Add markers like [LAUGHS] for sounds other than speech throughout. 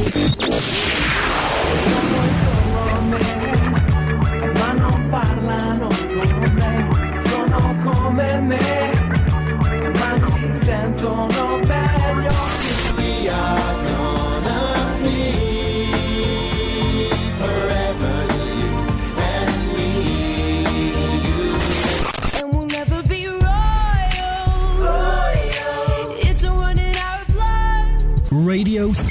よし!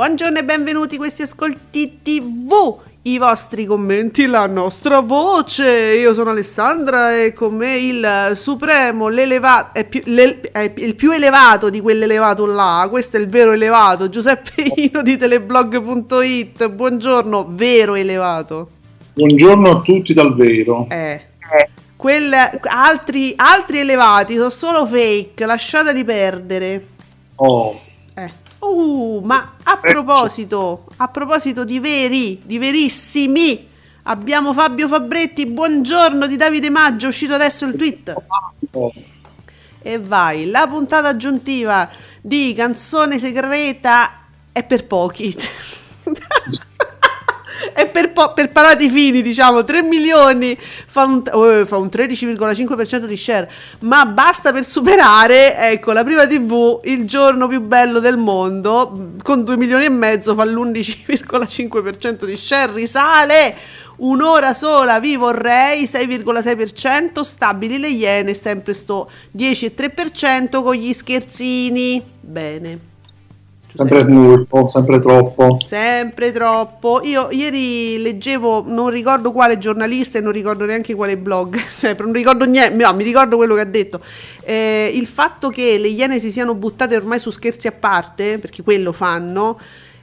Buongiorno e benvenuti a questi ascolti TV. I vostri commenti, la nostra voce. Io sono Alessandra e con me il supremo, l'elevato, è, più, l'e- è il più elevato di quell'elevato là. Questo è il vero elevato, Giuseppe [LAUGHS] Ino di teleblog.it. Buongiorno, vero elevato. Buongiorno a tutti dal vero. Eh. Quel, altri, altri elevati sono solo fake, lasciateli perdere. Oh, Eh. Uh, ma a proposito, a proposito di veri, di verissimi, abbiamo Fabio Fabretti, buongiorno di Davide Maggio, è uscito adesso il tweet. E vai, la puntata aggiuntiva di Canzone Segreta è per pochi. [LAUGHS] è per, po- per parati fini, diciamo, 3 milioni fa un, eh, fa un 13,5% di share, ma basta per superare, ecco, la prima TV, il giorno più bello del mondo, con 2 milioni e mezzo fa l'11,5% di share, risale! Un'ora sola vi vorrei 6,6% stabili le iene sempre sto 10,3% con gli scherzini. Bene sempre molto, sempre troppo. sempre troppo io ieri leggevo non ricordo quale giornalista e non ricordo neanche quale blog [LAUGHS] cioè non ricordo niente no, mi ricordo quello che ha detto Eh, il fatto che le iene si siano buttate ormai su scherzi a parte perché quello fanno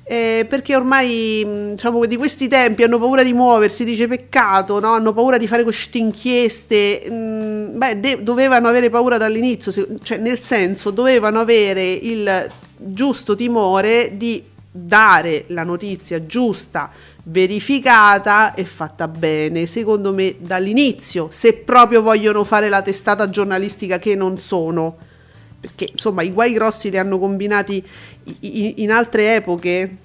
eh, perché ormai diciamo di questi tempi hanno paura di muoversi, dice peccato, no? hanno paura di fare queste inchieste. mh, beh, de- dovevano avere paura dall'inizio, se- cioè nel senso dovevano avere il giusto timore di dare la notizia giusta, verificata e fatta bene, secondo me dall'inizio, se proprio vogliono fare la testata giornalistica che non sono perché insomma i guai grossi li hanno combinati in altre epoche,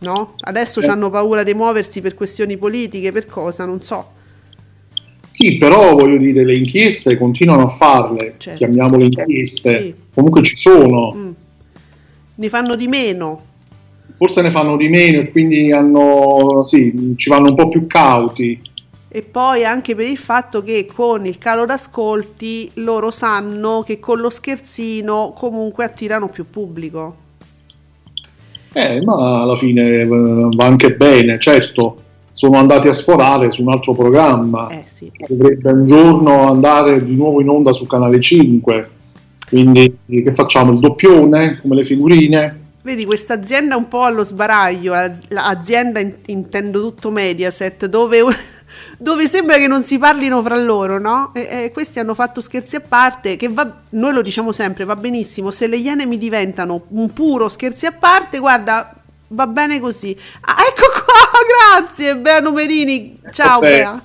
no? Adesso hanno paura di muoversi per questioni politiche, per cosa, non so. Sì, però voglio dire, le inchieste continuano a farle, Certo. chiamiamole inchieste, Sì. comunque ci sono, Mm. Ne fanno di meno. forse ne fanno di meno e quindi hanno, sì, ci vanno un po' più cauti. E poi anche per il fatto che con il calo d'ascolti loro sanno che con lo scherzino comunque attirano più pubblico. Eh, ma alla fine eh, va anche bene, certo, sono andati a sforare su un altro programma, Eh sì. dovrebbe un giorno andare di nuovo in onda su Canale 5, quindi che facciamo, il doppione, come le figurine? Vedi, questa azienda un po' allo sbaraglio, la- l'azienda in- intendo tutto Mediaset, dove, [LAUGHS] dove sembra che non si parlino fra loro, no? E, e questi hanno fatto scherzi a parte, che va, noi lo diciamo sempre, va benissimo, se le iene mi diventano un puro scherzi a parte, guarda, va bene così. Ah, ecco qua, grazie, Bea Numerini, ciao Bea.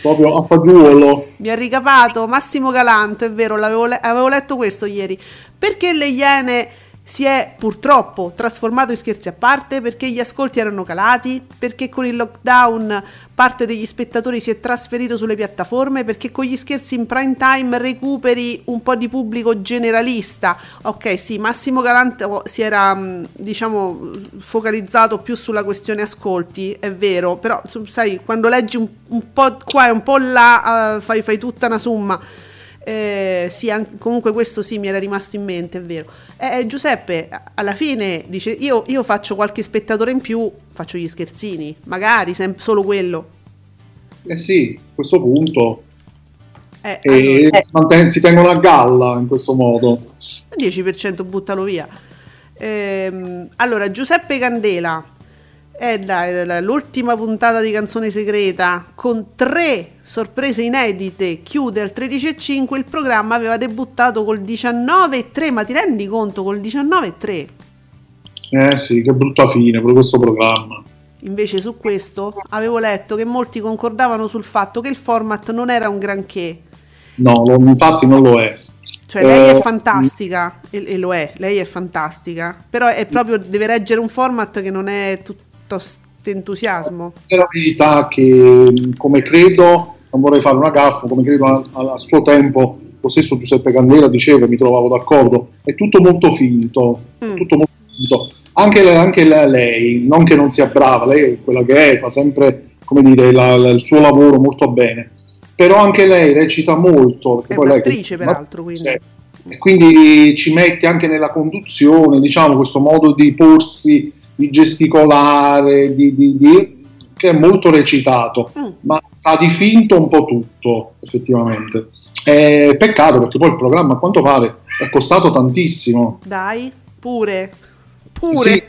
proprio a fagiolo. Mi ha ricapato Massimo Galanto, è vero, l'avevo le- avevo letto questo ieri. Perché le Iene si è purtroppo trasformato in scherzi a parte? Perché gli ascolti erano calati? Perché con il lockdown parte degli spettatori si è trasferito sulle piattaforme? Perché con gli scherzi in prime time recuperi un po' di pubblico generalista? Ok, sì, Massimo Galanto si era, mh, diciamo, focalizzato più sulla questione ascolti, è vero, però sai, quando leggi un, un po' qua e un po' là, eh, fai, fai tutta una somma. Eh, sì, an- comunque questo sì mi era rimasto in mente, è vero. Eh, eh, Giuseppe, alla fine dice: io, io faccio qualche spettatore in più, faccio gli scherzini, magari sem- solo quello. Eh sì, a questo punto Eh, e allora, si, manten- si tengono a galla in questo modo. 10% buttalo via. Ehm, allora, Giuseppe Candela è l'ultima puntata di Canzone Segreta con tre sorprese inedite. Chiude al 13.5. Il programma aveva debuttato col 19.3. Ma ti rendi conto col 19.3? Eh sì, che brutta fine per questo programma. Invece su questo avevo letto che molti concordavano sul fatto che il format non era un granché. No, lo- infatti non lo è. Cioè lei è Eh, fantastica e, e lo è, lei è fantastica, però è proprio deve reggere un format che non è tutto entusiasmo. È la verità che, come credo, non vorrei fare una gaffa, come credo a, a- a suo tempo lo stesso Giuseppe Candela diceva, mi trovavo d'accordo, è tutto molto finto, è Mm. tutto molto finto. Anche, anche le- lei, non che non sia brava, lei è quella che è, fa sempre come dire, la- la- il suo lavoro molto bene, però anche lei recita molto. È poi lei- un'attrice, peraltro, quindi. Sì. E quindi ci mette anche nella conduzione, diciamo, questo modo di porsi, di gesticolare, di, di- di- che è molto recitato, Mm. ma sa di finto un po' tutto, effettivamente. È peccato perché poi il programma, a quanto pare, è costato tantissimo. Dai, pure, pure. Sì.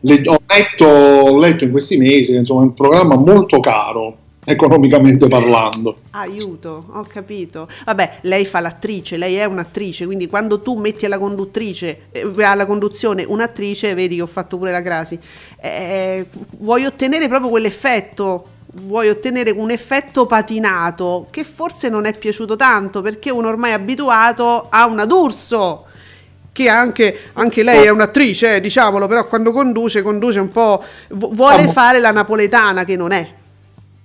Le- ho, letto, ho letto in questi mesi che insomma, è un programma molto caro, economicamente parlando. Aiuto, ho capito. Vabbè, lei fa l'attrice, lei è un'attrice, quindi quando tu metti alla conduttrice, eh, alla conduzione un'attrice, vedi che ho fatto pure la crasi, eh, vuoi ottenere proprio quell'effetto, vuoi ottenere un effetto patinato che forse non è piaciuto tanto perché uno ormai è abituato a una d'Urso. Che anche, anche lei è un'attrice, eh, diciamolo, però quando conduce, conduce un po'. vu- vuole fare la napoletana che non è.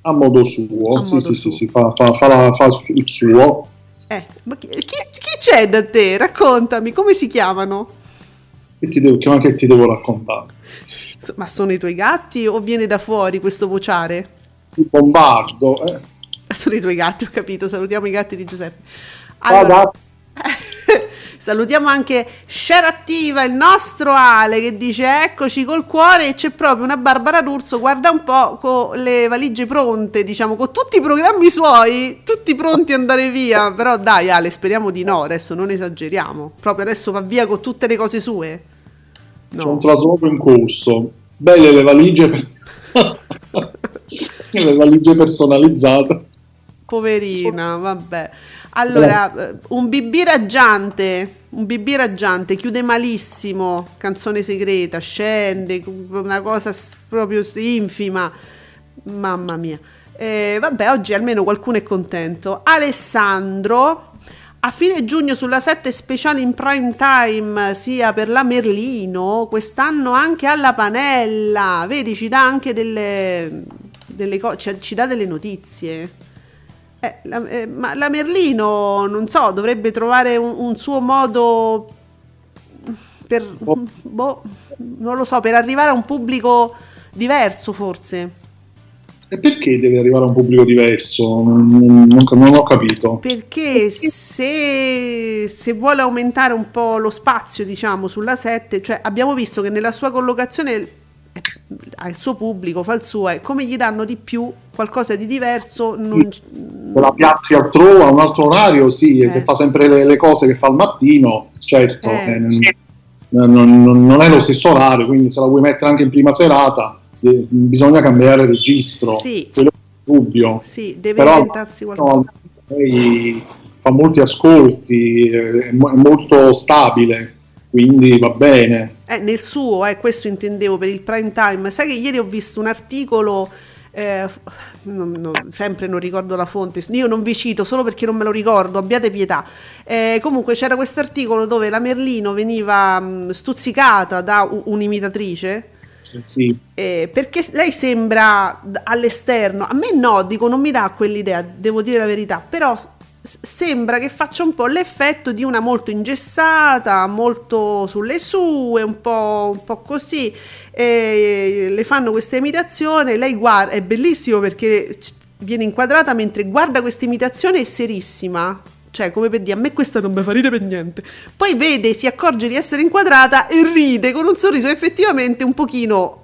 A modo suo, A sì, modo sì, suo. sì, sì, fa, fa- fa la- fa il suo. Eh, ma chi, chi- c'è da te? Raccontami, come si chiamano? Che ti devo, che, che ti devo raccontare? Ma sono i tuoi gatti o viene da fuori questo vociare? Il bombardo. Eh. [LAUGHS] Sono i tuoi gatti, ho capito. Salutiamo i gatti di Giuseppe. Allora, salutiamo anche Share Attiva, il nostro Ale, che dice eccoci col cuore e c'è proprio una Barbara D'Urso, guarda un po' con le valigie pronte, diciamo, con tutti i programmi suoi, tutti pronti ad andare via. Però dai Ale, speriamo di no, adesso non esageriamo. Proprio adesso va via con tutte le cose sue. C'è un No. trasloco in corso. Belle le valigie. per- [LAUGHS] le valigie personalizzate. Poverina, vabbè. Allora, eh, un BB raggiante, un BB raggiante, chiude malissimo, canzone segreta, scende, una cosa proprio infima. Mamma mia. Eh, vabbè, oggi almeno qualcuno è contento. Alessandro, a fine giugno sulla 7 speciale in prime time, sia per la Merlino, quest'anno anche alla Panella. Vedi, ci dà anche delle, delle cose, ci, ci dà delle notizie. Eh, la, eh, ma la Merlino, non so, dovrebbe trovare un, un suo modo per, boh, non lo so, per arrivare a un pubblico diverso forse. E perché deve arrivare a un pubblico diverso? Non, non- non- non ho capito. Perché se, se vuole aumentare un po' lo spazio, diciamo, sulla 7, cioè abbiamo visto che nella sua collocazione il suo pubblico, fa il suo, e come gli danno di più, qualcosa di diverso, non, Se la piazzi altrove a un altro orario, sì, e Eh. se fa sempre le, le cose che fa al mattino, certo, Eh. eh, non, non- non- è lo stesso orario, quindi se la vuoi mettere anche in prima serata, eh, bisogna cambiare registro. Sì. Quello è dubbio. sì, deve Però inventarsi qualcosa. no, lei fa molti ascolti, eh, è molto stabile, quindi va bene. Eh, nel suo, eh, questo intendevo per il prime time. Sai che ieri ho visto un articolo, eh, non- non- sempre non ricordo la fonte, io non vi cito solo perché non me lo ricordo, abbiate pietà. Eh, comunque c'era questo articolo dove la Merlino veniva mh, stuzzicata da u- un'imitatrice. Sì. eh, perché lei sembra all'esterno, a me no, dico non mi dà quell'idea, devo dire la verità, però sembra che faccia un po' l'effetto di una molto ingessata, molto sulle sue, un po', un po' così, e le fanno questa imitazione, lei guarda, è bellissimo perché viene inquadrata mentre guarda questa imitazione è serissima, cioè come per dire a me questa non mi fa ridere per niente, poi vede, si accorge di essere inquadrata e ride con un sorriso effettivamente un pochino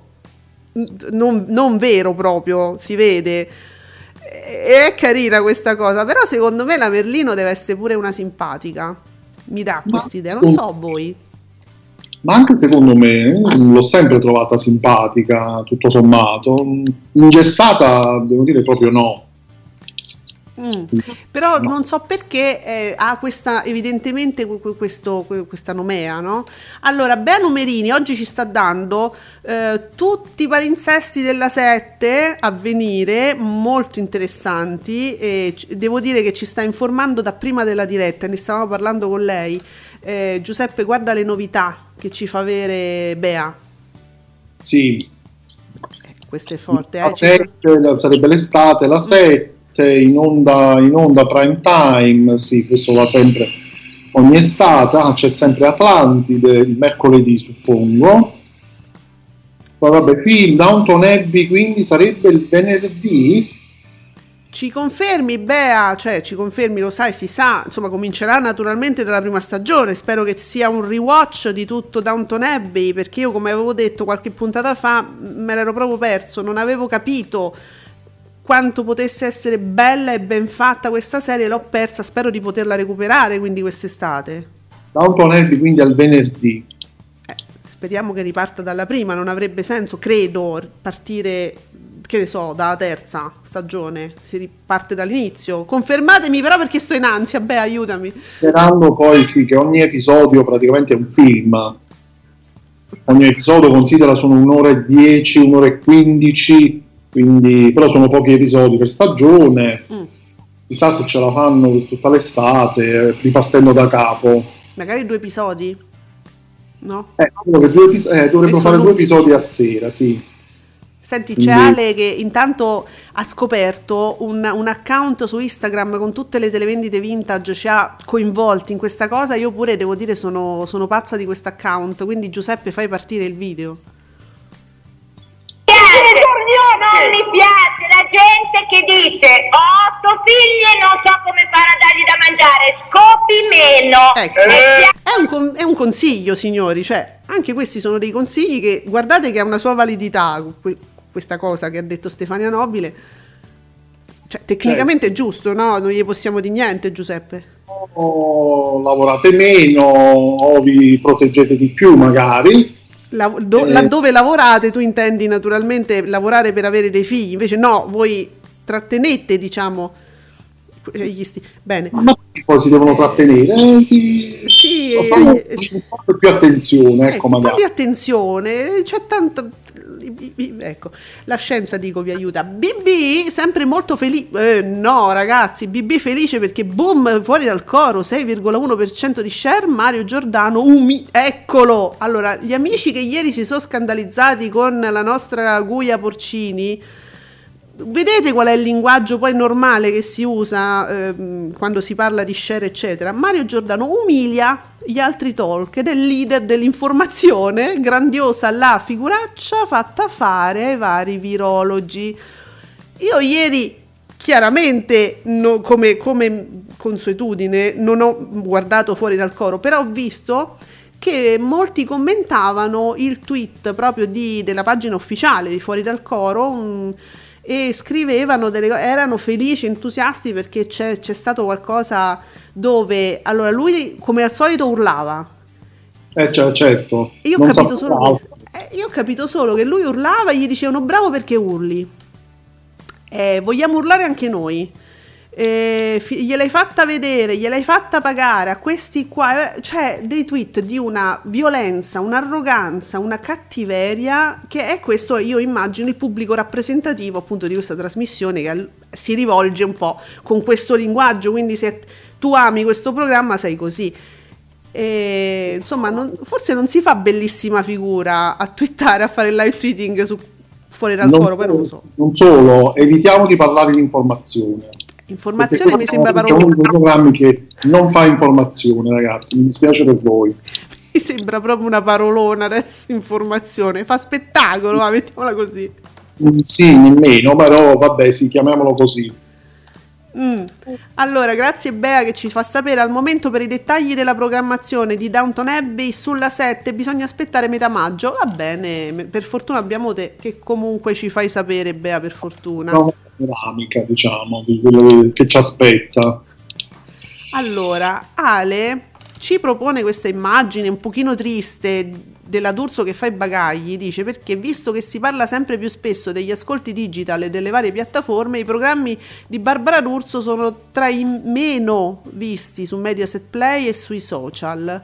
non, non vero proprio, si vede. È carina questa cosa, però secondo me la Merlino deve essere pure una simpatica. Mi dà Ma- quest'idea, non so voi. Ma anche secondo me eh, l'ho sempre trovata simpatica, tutto sommato. Mm, Ingessata, devo dire proprio no. Mm. Però No. non so perché eh, ha questa, evidentemente que- que- questo- que- questa nomea, no? Allora, Bea Numerini oggi ci sta dando eh, tutti i palinsesti della 7 a venire, molto interessanti. E devo dire che ci sta informando da prima della diretta, ne stavamo parlando con lei. Eh, Giuseppe, guarda le novità che ci fa avere Bea. Sì, Questo è forte, eh? la Ci- 7 la- sarebbe l'estate, la 7 in onda, in onda prime time, sì, questo va sempre ogni estate, ah, c'è sempre Atlantide, il mercoledì suppongo. Vabbè, film Downton Abbey quindi sarebbe il venerdì? Ci confermi, Bea? Cioè, ci confermi, lo sai, si sa. Insomma, comincerà naturalmente dalla prima stagione. Spero che sia un rewatch di tutto Downton Abbey. Perché io, come avevo detto qualche puntata fa, me l'ero proprio perso. Non avevo capito quanto potesse essere bella e ben fatta questa serie. L'ho persa. Spero di poterla recuperare quindi quest'estate. Abbey quindi al venerdì. Eh, speriamo che riparta dalla prima. Non avrebbe senso, credo, partire. Che ne so, dalla terza stagione. Si riparte dall'inizio. Confermatemi, però, perché sto in ansia. Bea, aiutami. Sperando poi sì che ogni episodio praticamente è un film. Ogni episodio considera sono un'ora e 10, un'ora e 15, quindi però sono pochi episodi per stagione. Mm. Chissà se ce la fanno tutta l'estate, eh, ripartendo da capo. Magari due episodi? No? Eh, due epis- eh, dovrebbero fare due episodi a sera, sì. Senti, c'è Ale che intanto ha scoperto un, un account su Instagram con tutte le televendite vintage, ci ha coinvolti in questa cosa. Io pure devo dire sono, sono pazza di questo account. Quindi, Giuseppe, fai partire il video. Non mi piace la gente che dice ho otto figli e non so come fare a dargli da mangiare, scopi meno. Ecco, E è, un, con- è un consiglio, signori. Cioè, anche questi sono dei consigli che guardate che ha una sua validità. que- questa cosa che ha detto Stefania Nobile. Cioè, tecnicamente è giusto, no? Non gli possiamo di niente, Giuseppe. O lavorate meno, o vi proteggete di più magari. La- do- Eh. laddove lavorate, tu intendi naturalmente lavorare per avere dei figli, invece no, voi trattenete, diciamo, gli sti- Bene. Ma poi si devono trattenere, eh, si... Sì, fanno eh, un po' più attenzione, ecco, ecco, magari. attenzione, c'è tanto... Ecco, la scienza dico vi aiuta. BB sempre molto felice. Eh, no, ragazzi, BB felice perché boom, fuori dal coro, 6,1% di share. Mario Giordano, umi- eccolo. Allora, gli amici che ieri si sono scandalizzati con la nostra Guia Porcini, vedete qual è il linguaggio poi normale che si usa ehm, quando si parla di share, eccetera. Mario Giordano umilia gli altri talk ed è il leader dell'informazione, grandiosa la figuraccia fatta fare ai vari virologi. Io ieri chiaramente no- come, come consuetudine non ho guardato fuori dal coro, però ho visto che molti commentavano il tweet proprio di- della pagina ufficiale di Fuori dal Coro un- e scrivevano delle cose, erano felici, entusiasti perché c'è, c'è stato qualcosa dove, allora lui come al solito urlava, Eh, cioè, certo. io ho, altro. questo. Eh, io ho capito solo che lui urlava e gli dicevano bravo perché urli. Eh, vogliamo urlare anche noi. Eh, gliel'hai fatta vedere, gliel'hai fatta pagare a questi qua. eh, C'è dei tweet di una violenza, un'arroganza, una cattiveria che è questo, io immagino, il pubblico rappresentativo appunto di questa trasmissione che si rivolge un po' con questo linguaggio. Quindi se tu ami questo programma sei così. E, insomma, non- forse non si fa bellissima figura a twittare, a fare il live tweeting su fuori dal Non, coro, poi non so. non solo, evitiamo di parlare di informazione. Informazione mi sembra parola. uno dei programmi che non fa informazione, ragazzi. Mi dispiace per voi. Mi sembra proprio una parolona adesso, informazione. Fa spettacolo, va, mettiamola così. Mm, Sì, nemmeno, però vabbè, sì, chiamiamolo così. Mm. Allora, grazie Bea che ci fa sapere al momento per i dettagli della programmazione di Downton Abbey sulla 7 bisogna aspettare metà maggio. Va bene, per fortuna abbiamo te che comunque ci fai sapere Bea per fortuna. No, panoramica, diciamo, di quello che ci aspetta. Allora, Ale ci propone questa immagine un pochino triste della D'Urso che fa i bagagli, dice perché visto che si parla sempre più spesso degli ascolti digital e delle varie piattaforme, i programmi di Barbara D'Urso sono tra i meno visti su Mediaset Play e sui social.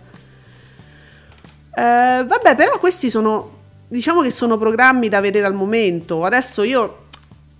Eh, vabbè, però questi sono, diciamo che sono programmi da vedere al momento. Adesso io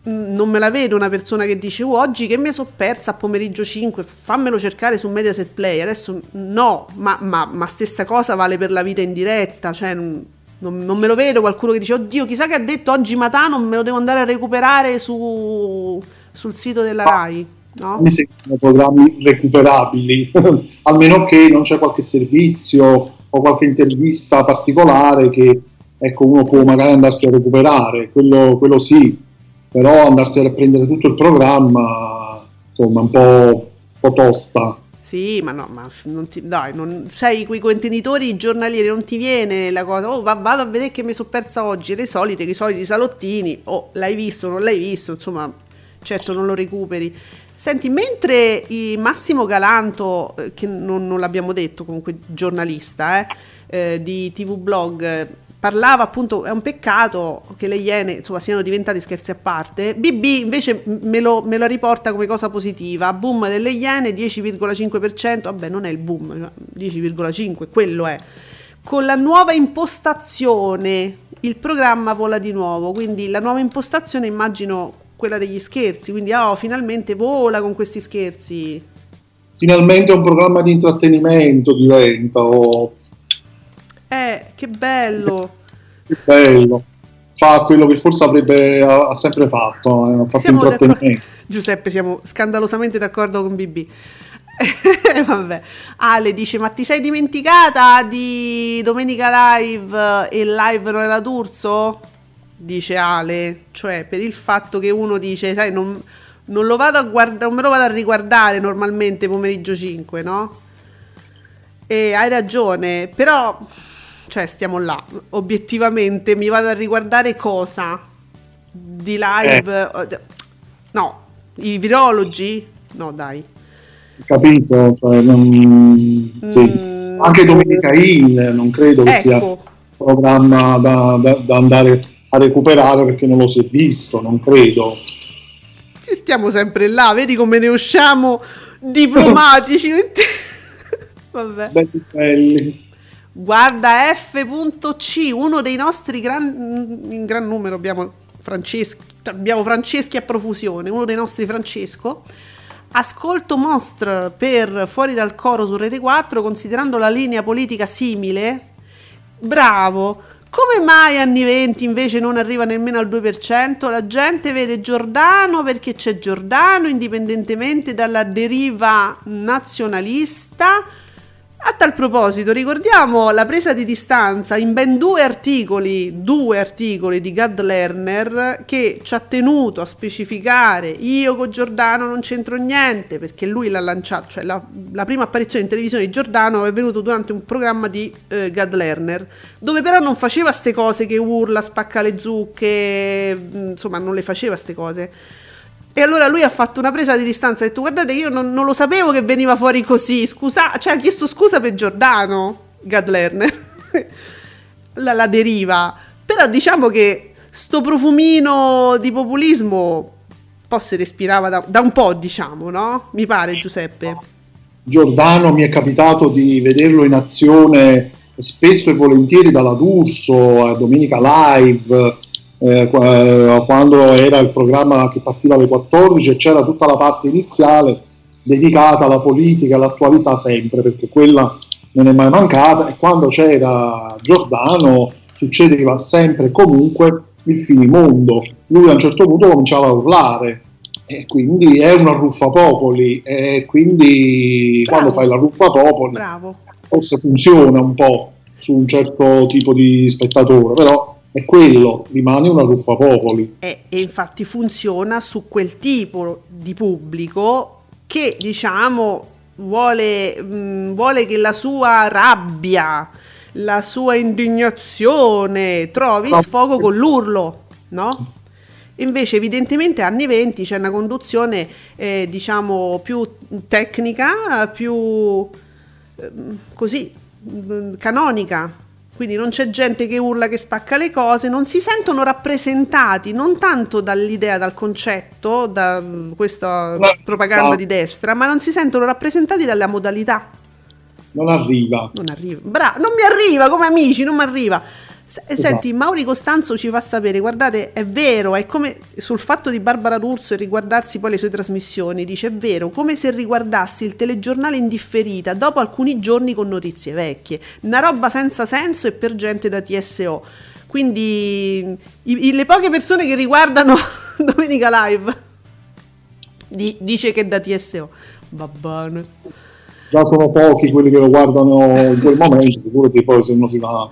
non me la vedo una persona che dice "Oh, oggi che mi sono persa a pomeriggio 5, fammelo cercare su Mediaset Play. Adesso no, ma, ma- ma stessa cosa vale per la vita in diretta, cioè non, non- me lo vedo qualcuno che dice oddio, chissà che ha detto oggi Matano, me lo devo andare a recuperare su- sul sito della Rai. No? Mi sembrano programmi recuperabili, [LAUGHS] almeno che non c'è qualche servizio o qualche intervista particolare che ecco, uno può magari andarsi a recuperare, quello, quello sì, però andarsi a prendere tutto il programma, insomma, un po', un po' tosta. Sì, ma no, ma non ti, dai, non, sei quei contenitori giornalieri, non ti viene la cosa, oh, va- vado a vedere che mi sono persa oggi, le solite, i soliti salottini, oh, l'hai visto, non l'hai visto, insomma, certo non lo recuperi. Senti, mentre Massimo Galanto, eh, che non, non l'abbiamo detto, comunque giornalista eh, eh, di TV Blog, parlava appunto, è un peccato che le Iene insomma, siano diventati scherzi a parte, BB invece me lo, me lo riporta come cosa positiva, boom delle Iene 10,5%, vabbè non è il boom, cioè, 10,5% quello è. Con la nuova impostazione il programma vola di nuovo, quindi la nuova impostazione immagino quella degli scherzi, quindi oh, finalmente vola con questi scherzi. Finalmente un programma di intrattenimento diventa, oh, Eh, che bello! Bello, fa quello che forse avrebbe ha, sempre fatto, eh, ha fatto Siamo intrattenimento. Giuseppe, siamo scandalosamente d'accordo con BB. [LAUGHS] Vabbè. Ale dice: Ma ti sei dimenticata di Domenica Live e live non era D'Urso? Dice Ale, cioè per il fatto che uno dice, sai, non, non lo vado a guardare, non me lo vado a riguardare normalmente pomeriggio 5, no? E hai ragione, però, cioè, stiamo là. Obiettivamente mi vado a riguardare cosa? Di live? No, i virologi? No, dai. capito? Cioè, non- sì. Mm. Anche Domenica In non credo che sia un Ecco, programma da, da- da andare a recuperare perché non lo si è visto, non credo. ci stiamo sempre là, vedi come ne usciamo diplomatici. [LAUGHS] [LAUGHS] Vabbè. Belli belli. Guarda F.C, uno dei nostri gran, in gran numero abbiamo Franceschi, abbiamo Franceschi a profusione, uno dei nostri Francesco. Ascolto Mostre per Fuori dal coro su Rete 4 considerando la linea politica simile. Bravo. Come mai anni 20 invece non arriva nemmeno al 2%? La gente vede Giordano perché c'è Giordano indipendentemente dalla deriva nazionalista. A tal proposito, ricordiamo la presa di distanza in ben due articoli, due articoli di Gad Lerner che ci ha tenuto a specificare io con Giordano non c'entro niente perché lui l'ha lanciato, cioè la, la prima apparizione in televisione di Giordano è venuto durante un programma di eh, Gad Lerner dove però non faceva ste cose che urla, spacca le zucche, mh, insomma non le faceva ste cose. E allora lui ha fatto una presa di distanza e ha detto guardate io non, non lo sapevo che veniva fuori così, scusa, cioè ha chiesto scusa per Giordano, Gad Lerner, [LAUGHS] la, la deriva. Però diciamo che sto profumino di populismo un po' si respirava da, da un po', diciamo, no? Mi pare Giuseppe. Giordano mi è capitato di vederlo in azione spesso e volentieri dalla D'Urso a Domenica Live, eh, eh, quando era il programma che partiva alle 14 e c'era tutta la parte iniziale dedicata alla politica, all'attualità sempre, perché quella non è mai mancata e quando c'era Giordano succedeva sempre e comunque il finimondo. Lui a un certo punto cominciava a urlare e quindi è una ruffapopoli e quindi Bravo. quando fai la ruffapopoli Bravo. forse funziona un po' su un certo tipo di spettatore, però è quello, rimane una ruffapopoli. E, e infatti funziona su quel tipo di pubblico che diciamo vuole, mh, vuole che la sua rabbia, la sua indignazione trovi No. sfogo con l'urlo, no? Invece evidentemente anni 20 c'è una conduzione eh, diciamo più tecnica, più ehm, così mm, canonica. Quindi non c'è gente che urla, che spacca le cose, non si sentono rappresentati non tanto dall'idea, dal concetto, da mm, questa No, propaganda no. di destra, ma non si sentono rappresentati dalla modalità. Non arriva. Non arriva. Bra- non mi arriva come amici, non mi arriva. S- Esatto. Senti, Mauri Costanzo ci fa sapere, guardate, è vero, è come sul fatto di Barbara D'Urso e riguardarsi poi le sue trasmissioni, dice è vero, come se riguardassi il telegiornale in differita dopo alcuni giorni con notizie vecchie, una roba senza senso e per gente da TSO. Quindi i- i- le poche persone che riguardano [LAUGHS] Domenica Live di- dice che è da TSO. Va bene. Già sono pochi quelli che lo guardano in quel momento, [LAUGHS] figurati poi se non si va.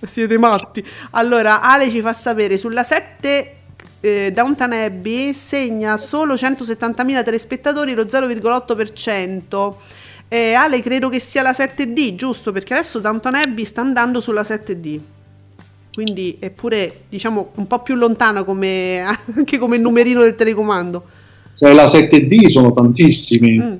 [LAUGHS] Siete matti. Allora, Ale ci fa sapere sulla 7 eh, Downton Abbey segna solo 170.000 telespettatori, lo 0,8%. Eh, Ale, credo che sia la 7D, giusto? Perché adesso Downton Abbey sta andando sulla 7D. Quindi è pure, diciamo, un po' più lontana come, [LAUGHS] anche come numerino del telecomando. Se è la 7D sono tantissimi. Mm.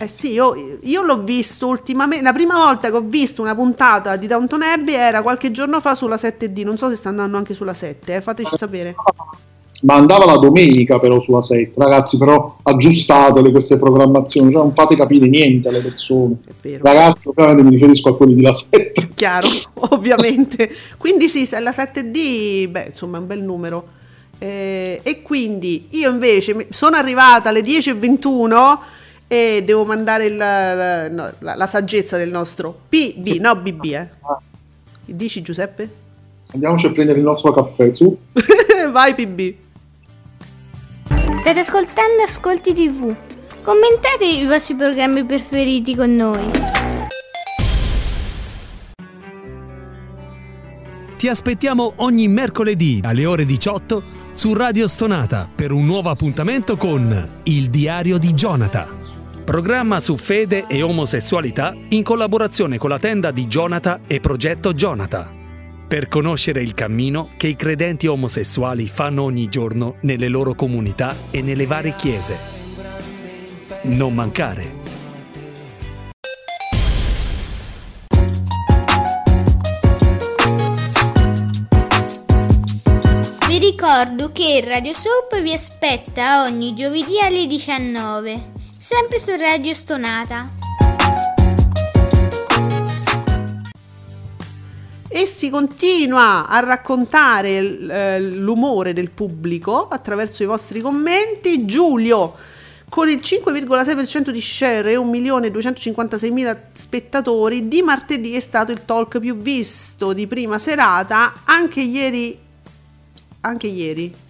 Eh sì, io, io l'ho visto ultimamente. La prima volta che ho visto una puntata di Downton Abbey era qualche giorno fa sulla 7D. Non so se sta andando anche sulla 7, eh, fateci sapere. Ma andava la domenica però sulla 7. Ragazzi, però aggiustatele queste programmazioni, cioè non fate capire niente alle persone. Ragazzi, ovviamente mi riferisco a quelli di la 7. Chiaro, [LAUGHS] ovviamente. Quindi sì, se la 7D, beh, insomma, è un bel numero. Eh, e quindi io invece sono arrivata alle 10.21 e devo mandare il- la, la- la saggezza del nostro PB, no BB, eh. Dici Giuseppe? Andiamoci a prendere il nostro caffè, su. [LAUGHS] Vai PB. State ascoltando Ascolti TV. Commentate i vostri programmi preferiti con noi. Ti aspettiamo ogni mercoledì alle ore 18 su Radio Stonata per un nuovo appuntamento con Il Diario di Jonathan. Programma su fede e omosessualità in collaborazione con la tenda di Jonathan e Progetto Jonathan. Per conoscere il cammino che i credenti omosessuali fanno ogni giorno nelle loro comunità e nelle varie chiese. Non mancare. Vi ricordo che Radio Soap vi aspetta ogni giovedì alle 19, sempre su Radio Stonata. E si continua a raccontare eh, l'umore del pubblico attraverso i vostri commenti. Giulio, con il 5,6% di share e 1.256.000 spettatori, di martedì è stato il talk più visto di prima serata, anche ieri. Anche ieri.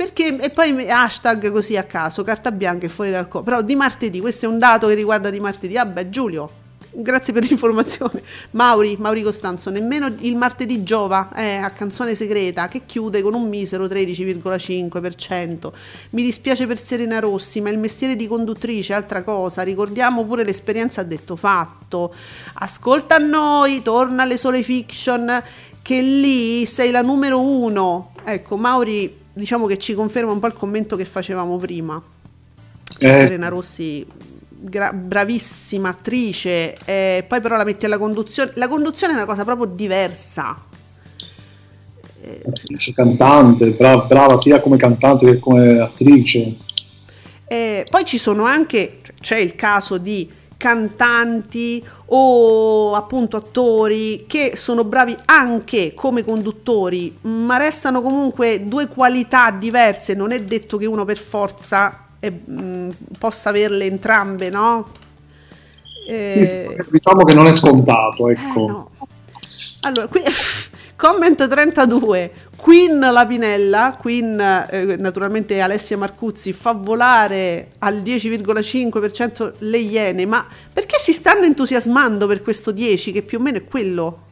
Perché, e poi hashtag così a caso, carta bianca e fuori dal co. Però di martedì, questo è un dato che riguarda di martedì. Vabbè, Giulio, grazie per [LAUGHS] l'informazione. Mauri, Mauri Costanzo, nemmeno il martedì giova eh, a canzone segreta che chiude con un misero 13,5%. Mi dispiace per Serena Rossi, ma il mestiere di conduttrice è altra cosa. Ricordiamo pure l'esperienza detto fatto. Ascolta a noi, torna alle sole fiction, che lì sei la numero uno. Ecco, Mauri, diciamo che ci conferma un po' il commento che facevamo prima. Cioè, Eh. Serena Rossi, gra- bravissima attrice, eh, poi però la metti alla conduzione. La conduzione è una cosa proprio diversa. Eh, Attrice, cantante, bra- brava sia come cantante che come attrice. Eh, poi ci sono anche, cioè, c'è il caso di cantanti o appunto attori che sono bravi anche come conduttori, ma restano comunque due qualità diverse, non è detto che uno per forza eh, mh, possa averle entrambe, no? Eh, diciamo che non è scontato, ecco. eh, no. Allora, qui, [LAUGHS] comment 32, Queen Lapinella, Queen eh, naturalmente Alessia Marcuzzi fa volare al 10,5% le iene, ma perché si stanno entusiasmando per questo 10 che più o meno è quello?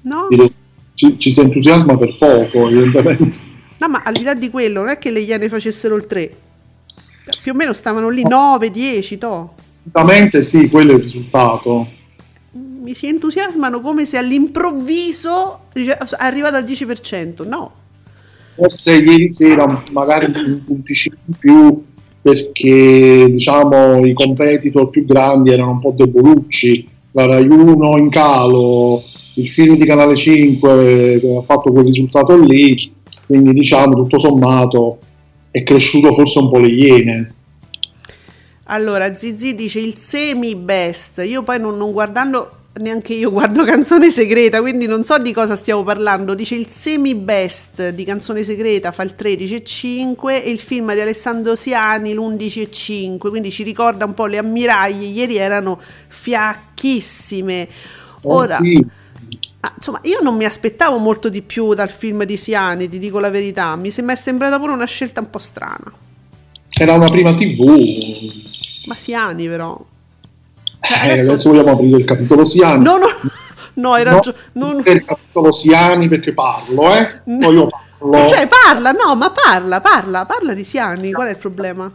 No? Direi- Ci, ci si entusiasma per poco, evidentemente. No, ma al di là di quello, non è che le iene facessero il 3. Più o meno stavano lì 9, 10, to. Esattamente sì, quello è il risultato. Mi si entusiasmano come se all'improvviso arrivato al 10%. No, Forse ieri sera magari un punticino in più perché diciamo i competitor più grandi erano un po' debolucci, la Rai 1 in calo, il film di Canale 5 che ha fatto quel risultato lì, quindi diciamo tutto sommato è cresciuto forse un po' le iene. Allora, Zizi dice il semi best. Io poi non, non guardando neanche io guardo [LAUGHS] Canzone Segreta, quindi non so di cosa stiamo parlando. Dice il semi best di Canzone Segreta fa il 13,5 e il film di Alessandro Siani l'11,5, quindi ci ricorda un po' le ammiraglie. Ieri erano fiacchissime. Eh Ora, sì, ah, insomma, io non mi aspettavo molto di più dal film di Siani, ti dico la verità. Mi sem- è sembrata pure una scelta un po' strana. era una prima TV. Ma Siani però. Eh, adesso- adesso... vogliamo aprire il capitolo Siani. No, no, no, hai No, ragione. non- per il capitolo Siani perché parlo, eh? Poi io parlo. Cioè, parla, no, ma parla, parla, parla di Siani, qual è il problema?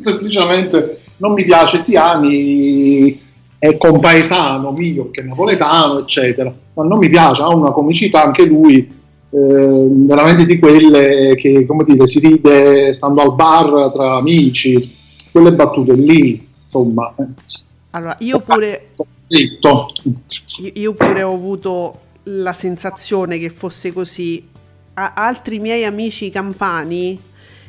semplicemente non mi piace Siani è compaesano mio che è napoletano eccetera ma non mi piace ha una comicità anche lui eh, veramente di quelle che come dire si ride stando al bar tra amici quelle battute lì insomma Allora, io pure, zitto io- pure ho avuto la sensazione che fosse così. A- altri miei amici campani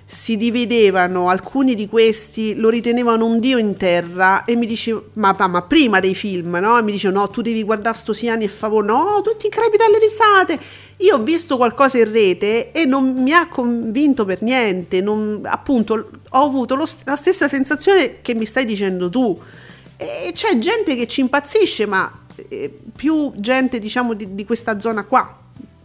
si dividevano, alcuni di questi lo ritenevano un dio in terra e mi dicevano, ma, ma- ma prima dei film, no? E mi dicevano, no, tu devi guardare sto Siani e favore, no, tutti crepi dalle risate. Io ho visto qualcosa in rete e non mi ha convinto per niente, non- appunto ho avuto lo la stessa sensazione che mi stai dicendo tu. E c'è gente che ci impazzisce, ma eh, più gente, diciamo, di, di questa zona qua,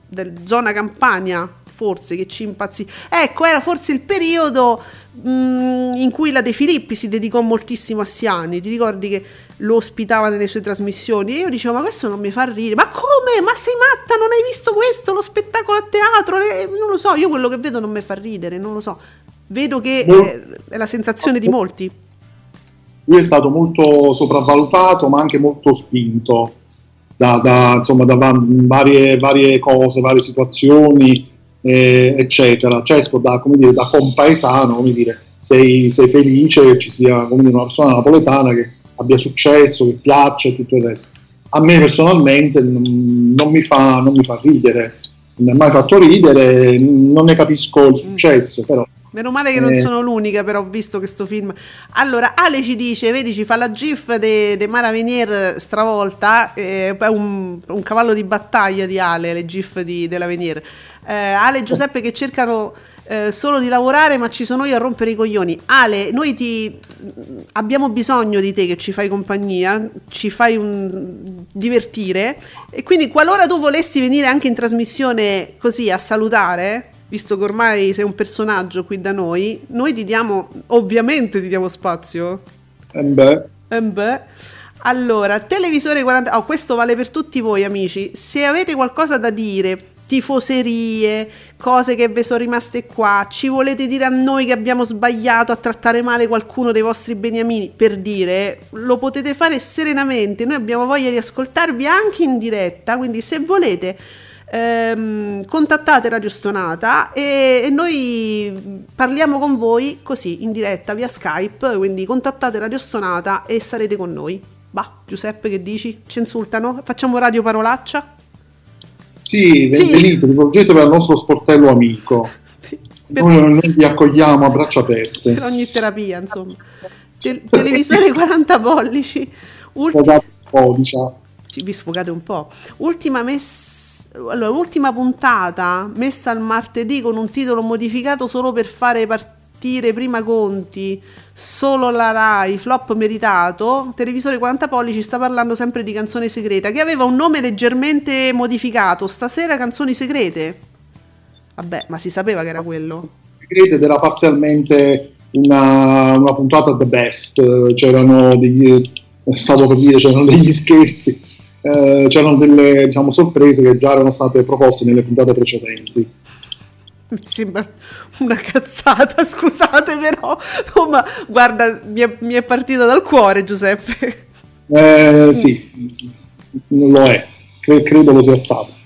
del zona Campania, forse che ci impazzisce. Ecco, era forse il periodo mh, in cui la De Filippi si dedicò moltissimo a Siani. Ti ricordi che lo ospitava nelle sue trasmissioni? E io dicevo, ma questo non mi fa ridere. Ma come? Ma sei matta? Non hai visto questo? Lo spettacolo a teatro? Eh, non lo so, io quello che vedo non mi fa ridere, non lo so. Vedo che eh, è la sensazione di molti. lui è stato molto sopravvalutato ma anche molto spinto da, da, insomma, da va- varie, varie cose, varie situazioni, eh, eccetera. Certo, da, come dire, da compaesano, come dire, sei, sei felice che ci sia come dire, una persona napoletana che abbia successo, che piaccia e tutto il resto. A me personalmente non, non mi, fa, non mi fa ridere, non mi ha mai fatto ridere, non ne capisco il successo, però Meno male che non Eh. sono l'unica, però ho visto questo film. Allora, Ale ci dice, vedi, ci fa la gif di Mara Venier stravolta, eh, è un, un cavallo di battaglia di Ale, le gif di, della Venier. Eh, Ale e Giuseppe che cercano eh, solo di lavorare, ma ci sono io a rompere i coglioni. Ale, noi ti abbiamo bisogno di te che ci fai compagnia, ci fai un, divertire e quindi qualora tu volessi venire anche in trasmissione così a salutare, visto che ormai sei un personaggio qui da noi, noi ti diamo, ovviamente ti diamo spazio. eh beh, Eh beh. Allora, televisore 40... Oh, questo vale per tutti voi amici. Se avete qualcosa da dire, tifoserie, cose che vi sono rimaste qua, ci volete dire a noi che abbiamo sbagliato a trattare male qualcuno dei vostri beniamini, per dire, lo potete fare serenamente. Noi abbiamo voglia di ascoltarvi anche in diretta, quindi se volete ehm, contattate Radio Stonata e, e noi parliamo con voi così in diretta via Skype, quindi contattate Radio Stonata e sarete con noi. Bah, Giuseppe che dici? Ci insultano? Facciamo radio parolaccia? Sì, Sì. venite, rivolgetevi al nostro sportello amico. Sì, Noi, noi vi accogliamo a braccia aperte. per ogni terapia, insomma. Tel- televisore [LAUGHS] 40 pollici. Ulti- po', diciamo. ci- vi sfogate un po'. Ultima messa. Allora, ultima puntata messa al martedì con un titolo modificato solo per fare partire prima conti. Solo la Rai, flop meritato. Televisore 40 pollici sta parlando sempre di canzone segreta che aveva un nome leggermente modificato. Stasera canzoni segrete. Vabbè, ma si sapeva che era quello. Ed era parzialmente una, una puntata the best, c'erano degli, stavo per dire, c'erano degli [LAUGHS] scherzi, eh, c'erano delle diciamo, sorprese che già erano state proposte nelle puntate precedenti. Mi sembra una cazzata, [LAUGHS] scusate però. Oh, ma guarda, mi è, mi è partita dal cuore Giuseppe. Eh, sì, lo è, Cre- credo lo sia stato.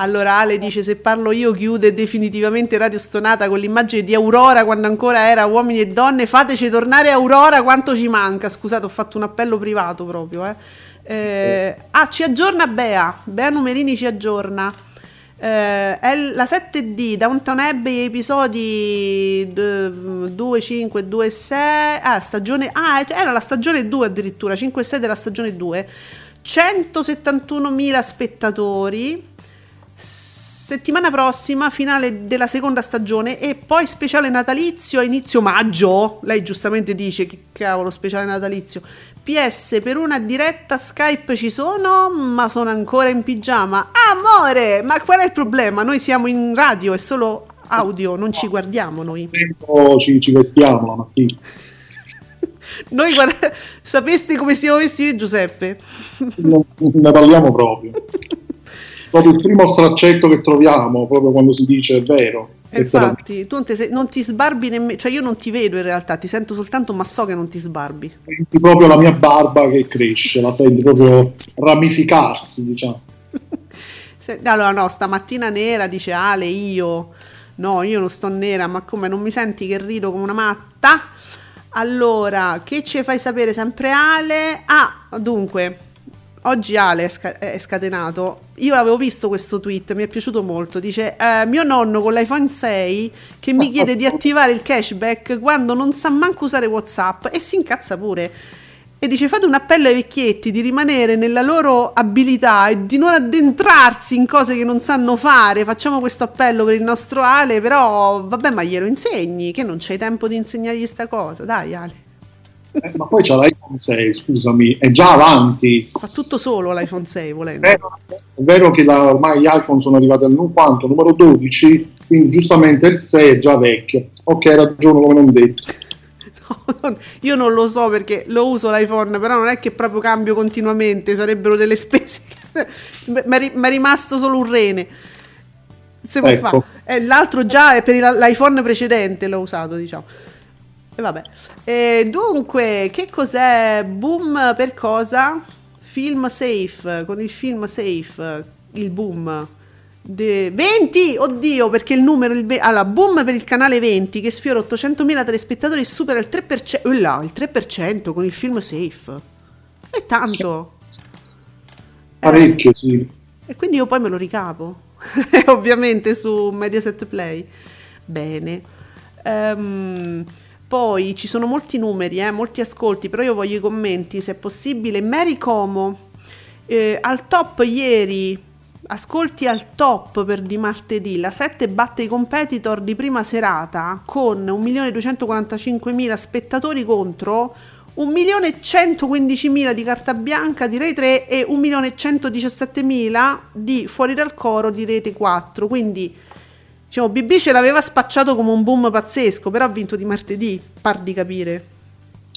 Allora Ale dice se parlo io chiude definitivamente Radio Stonata con l'immagine di Aurora quando ancora era uomini e donne, fateci tornare Aurora quanto ci manca, scusate ho fatto un appello privato proprio. Eh. Eh, ah ci aggiorna Bea, Bea Numerini ci aggiorna. Eh, è la 7D Downtown Abbey episodi 2, 5, 2 6 ah stagione ah era la stagione 2 addirittura 5 e 6 della stagione 2 171.000 spettatori settimana prossima finale della seconda stagione e poi speciale natalizio a inizio maggio. Lei giustamente dice che cavolo speciale natalizio PS per una diretta Skype ci sono ma sono ancora in pigiama amore ma qual è il problema noi siamo in radio è solo audio non ci guardiamo noi ci, ci vestiamo la mattina. [LAUGHS] noi guarda- sapeste come siamo e Giuseppe Non ne parliamo proprio. [LAUGHS] Proprio il primo straccetto che troviamo, proprio quando si dice è vero. Infatti tu non ti, sei- non ti sbarbi nemmeno cioè io non ti vedo in realtà ti sento soltanto ma so che non ti sbarbi senti proprio la mia barba che cresce, la senti proprio ramificarsi, diciamo. [LAUGHS] Se- allora no, stamattina nera dice Ale, io no, io non sto nera, ma come non mi senti che rido come una matta? Allora, che ci fai sapere sempre Ale? Ah, dunque, oggi Ale è, sca- è scatenato. Io avevo visto questo tweet, mi è piaciuto molto. Dice: eh, Mio nonno con l'iPhone 6 che mi chiede di [LAUGHS] attivare il cashback quando non sa manco usare WhatsApp e si incazza pure. E dice: Fate un appello ai vecchietti di rimanere nella loro abilità e di non addentrarsi in cose che non sanno fare. Facciamo questo appello per il nostro Ale. Però, vabbè, ma glielo insegni. Che non c'hai tempo di insegnargli sta cosa. Dai, Ale. Eh, ma poi c'è l'iPhone 6, scusami, è già avanti. Fa tutto solo l'iPhone 6 volendo. È vero, è vero che la- ormai gli iPhone sono arrivati al quanto? numero 12, quindi giustamente il 6 è già vecchio. Ok, hai ragione come non detto. [LAUGHS] No, non- io non lo so perché lo uso l'iPhone, però non è che proprio cambio continuamente, sarebbero delle spese. [LAUGHS] Mi è rimasto solo un rene. Se Ecco. fa. Eh, l'altro già è per l'iPhone precedente l'ho usato, diciamo. E vabbè. E dunque, che cos'è Boom per cosa? Film Safe, con il film Safe, il boom. De 20! Oddio, perché il numero il allora, boom per il canale 20 che sfiora 800.000 telespettatori e supera il 3%, eh là, il 3% con il film Safe. È tanto. Parecchio, sì. E quindi io poi me lo ricapo, [LAUGHS] ovviamente su Mediaset Play. Bene. Ehm, poi ci sono molti numeri, eh, molti ascolti, però io voglio i commenti, se è possibile. Mary Como, eh, al top ieri, ascolti al top per di martedì, la 7 batte i competitor di prima serata con 1.245.000 spettatori contro 1.115.000 di carta bianca di Rai 3 e 1.117.000 di fuori dal coro di Rete 4. Quindi diciamo BB ce l'aveva spacciato come un boom pazzesco, però ha vinto di martedì, par di capire.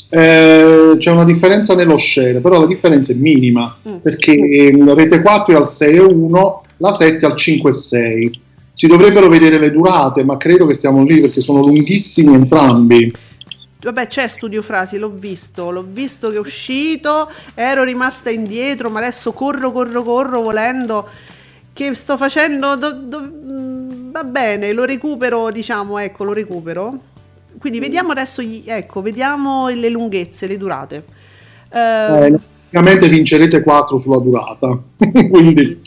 Eh, c'è una differenza nello share, però la differenza è minima Mm. perché la rete 4 è al 6,1, la 7 al 5,6. Si dovrebbero vedere le durate, ma credo che stiamo lì perché sono lunghissimi entrambi. Vabbè, c'è Studio Frasi, l'ho visto, l'ho visto che è uscito, ero rimasta indietro, ma adesso corro, corro, corro volendo che sto facendo do- do- mm, va bene, lo recupero, diciamo, ecco, lo recupero. Quindi vediamo adesso gli- ecco, vediamo le lunghezze, le durate. Eh, Eh, praticamente vincerete 4 sulla durata. [LAUGHS] Quindi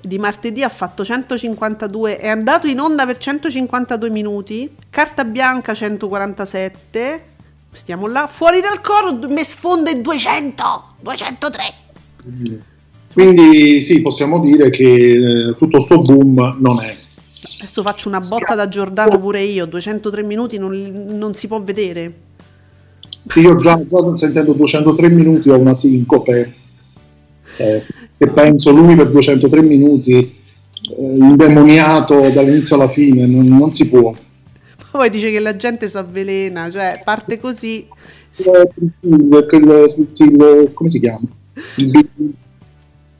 di martedì ha fatto 152, è andato in onda per 152 minuti, carta bianca 147, stiamo là, fuori dal coro mi sfonde 200, 203. Quindi sì, possiamo dire che eh, tutto sto boom non è. Adesso faccio una botta da Giordano pure io, 203 minuti non, non si può vedere. Sì, io già, già sentendo 203 minuti ho una sincope, eh, che penso lui per 203 minuti, eh, indemoniato dall'inizio alla fine, non, non si può. Poi dice che la gente si avvelena, cioè parte così. il- il- come si chiama? Il-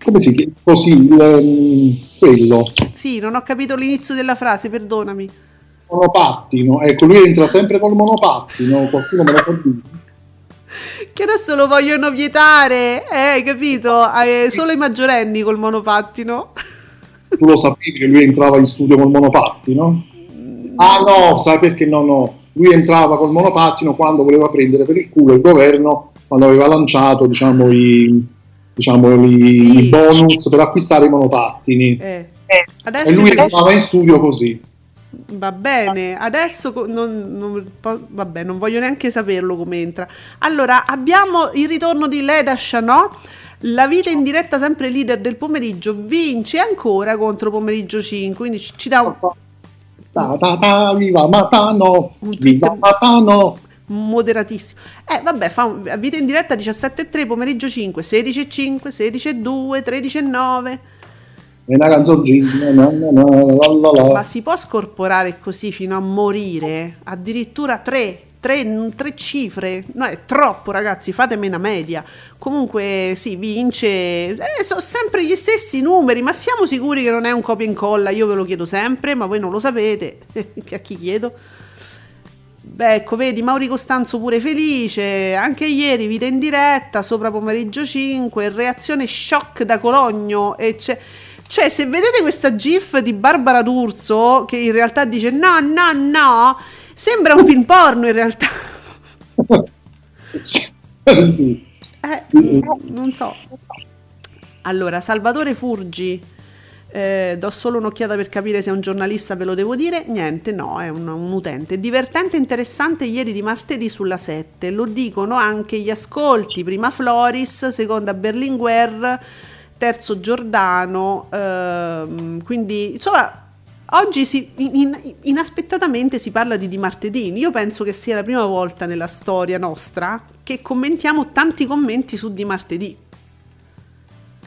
come si chiama? Così, il, mm, quello, Sì, non ho capito l'inizio della frase, perdonami. monopattino, ecco lui entra sempre col monopattino, [LAUGHS] qualcuno me lo può dire. che adesso lo vogliono vietare, eh, hai capito? Eh, solo i maggiorenni col monopattino. Tu lo sapevi che lui entrava in studio col monopattino? Ah no, sai perché no, no. Lui entrava col monopattino quando voleva prendere per il culo il governo, quando aveva lanciato, diciamo, i, diciamo, i, Sì. i bonus per acquistare i monopattini. Eh. E Adesso lui entrava in studio così. Va bene, adesso non, non- vabbè, non voglio neanche saperlo come entra. Allora, abbiamo il ritorno di Leda Chanot. La vita in diretta, sempre leader del pomeriggio, vince ancora contro pomeriggio 5. Quindi ci, ci dà un Ta, ta, ta, viva Matano! Viva Matano! Moderatissimo. Eh, vabbè, fa un- vita in diretta 17.3, pomeriggio 5, 16.5, 16.2, 13.9. È una canzoncina. Ma si può scorporare così fino a morire? Addirittura tre, tre, tre cifre? No, è troppo ragazzi, fatemi una media. Comunque sì, vince. Eh, sono sempre gli stessi numeri, ma siamo sicuri che non è un copia e incolla? Io ve lo chiedo sempre, ma voi non lo sapete. [LAUGHS] a chi chiedo? Beh, ecco, vedi, Mauri Costanzo pure felice, anche ieri vita in diretta, sopra pomeriggio 5, reazione shock da Cologno e. Cioè, se vedete questa gif di Barbara D'Urso, che in realtà dice no, no, no, sembra un film porno in realtà. [LAUGHS] sì. Eh, non so. Allora, Salvatore Furgi, eh, do solo un'occhiata per capire se è un giornalista, ve lo devo dire. Niente, no, è un, un utente. Divertente e interessante ieri di martedì sulla 7. Lo dicono anche gli ascolti. Prima Floris, seconda Berlinguer, terzo Giordano. ehm, quindi, insomma, oggi si, in- inaspettatamente si parla di Di Martedì. Io penso che sia la prima volta nella storia nostra che commentiamo tanti commenti su Di Martedì.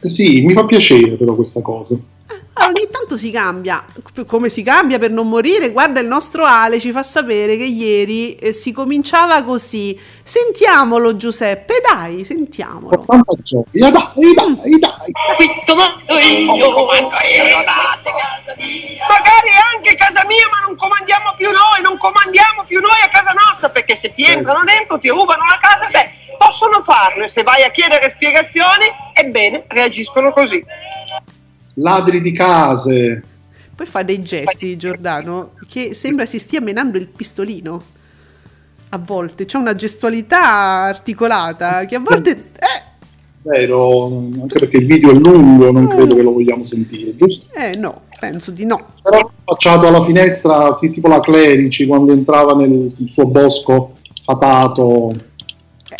Sì, mi fa piacere però questa cosa. Ah, ogni tanto si cambia, come si cambia per non morire? Guarda, il nostro Ale ci fa sapere che ieri eh, si cominciava così. Sentiamolo Giuseppe, dai, sentiamolo. Con tanta gioia, dai, dai, dai. comando io, comando io, Magari anche casa mia, ma non comandiamo più noi, non comandiamo più noi a casa nostra, perché se ti entrano dentro, ti rubano la casa, beh, possono farlo e se vai a chiedere spiegazioni, ebbene, reagiscono così. Ladri di case. Poi fa dei gesti, Giordano, che sembra si stia menando il pistolino. A volte c'è una gestualità articolata che a volte... [LAUGHS] Eh, Vero, anche perché il video è lungo, non credo che lo vogliamo sentire, giusto? eh, no, penso di no. Però facciato alla finestra, tipo la Clerici, quando entrava nel suo bosco fatato,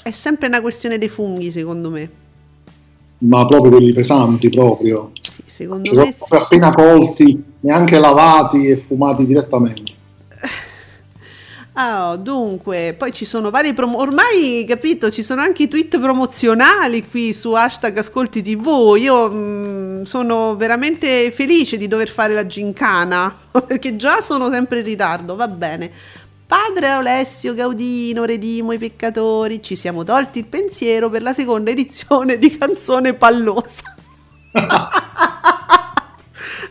È sempre una questione dei funghi, secondo me. Ma proprio quelli pesanti proprio. Sì, secondo Ci sono me sì. appena colti, neanche lavati e fumati direttamente. [LAUGHS] Ah, dunque, poi ci sono vari promo- ormai capito, ci sono anche i tweet promozionali qui su hashtag ascolti tv. Io mm, sono veramente felice di dover fare la gincana [LAUGHS] perché già sono sempre in ritardo, va bene. Padre Alessio Gaudino, redimo i peccatori, ci siamo tolti il pensiero per la seconda edizione di Canzone Pallosa.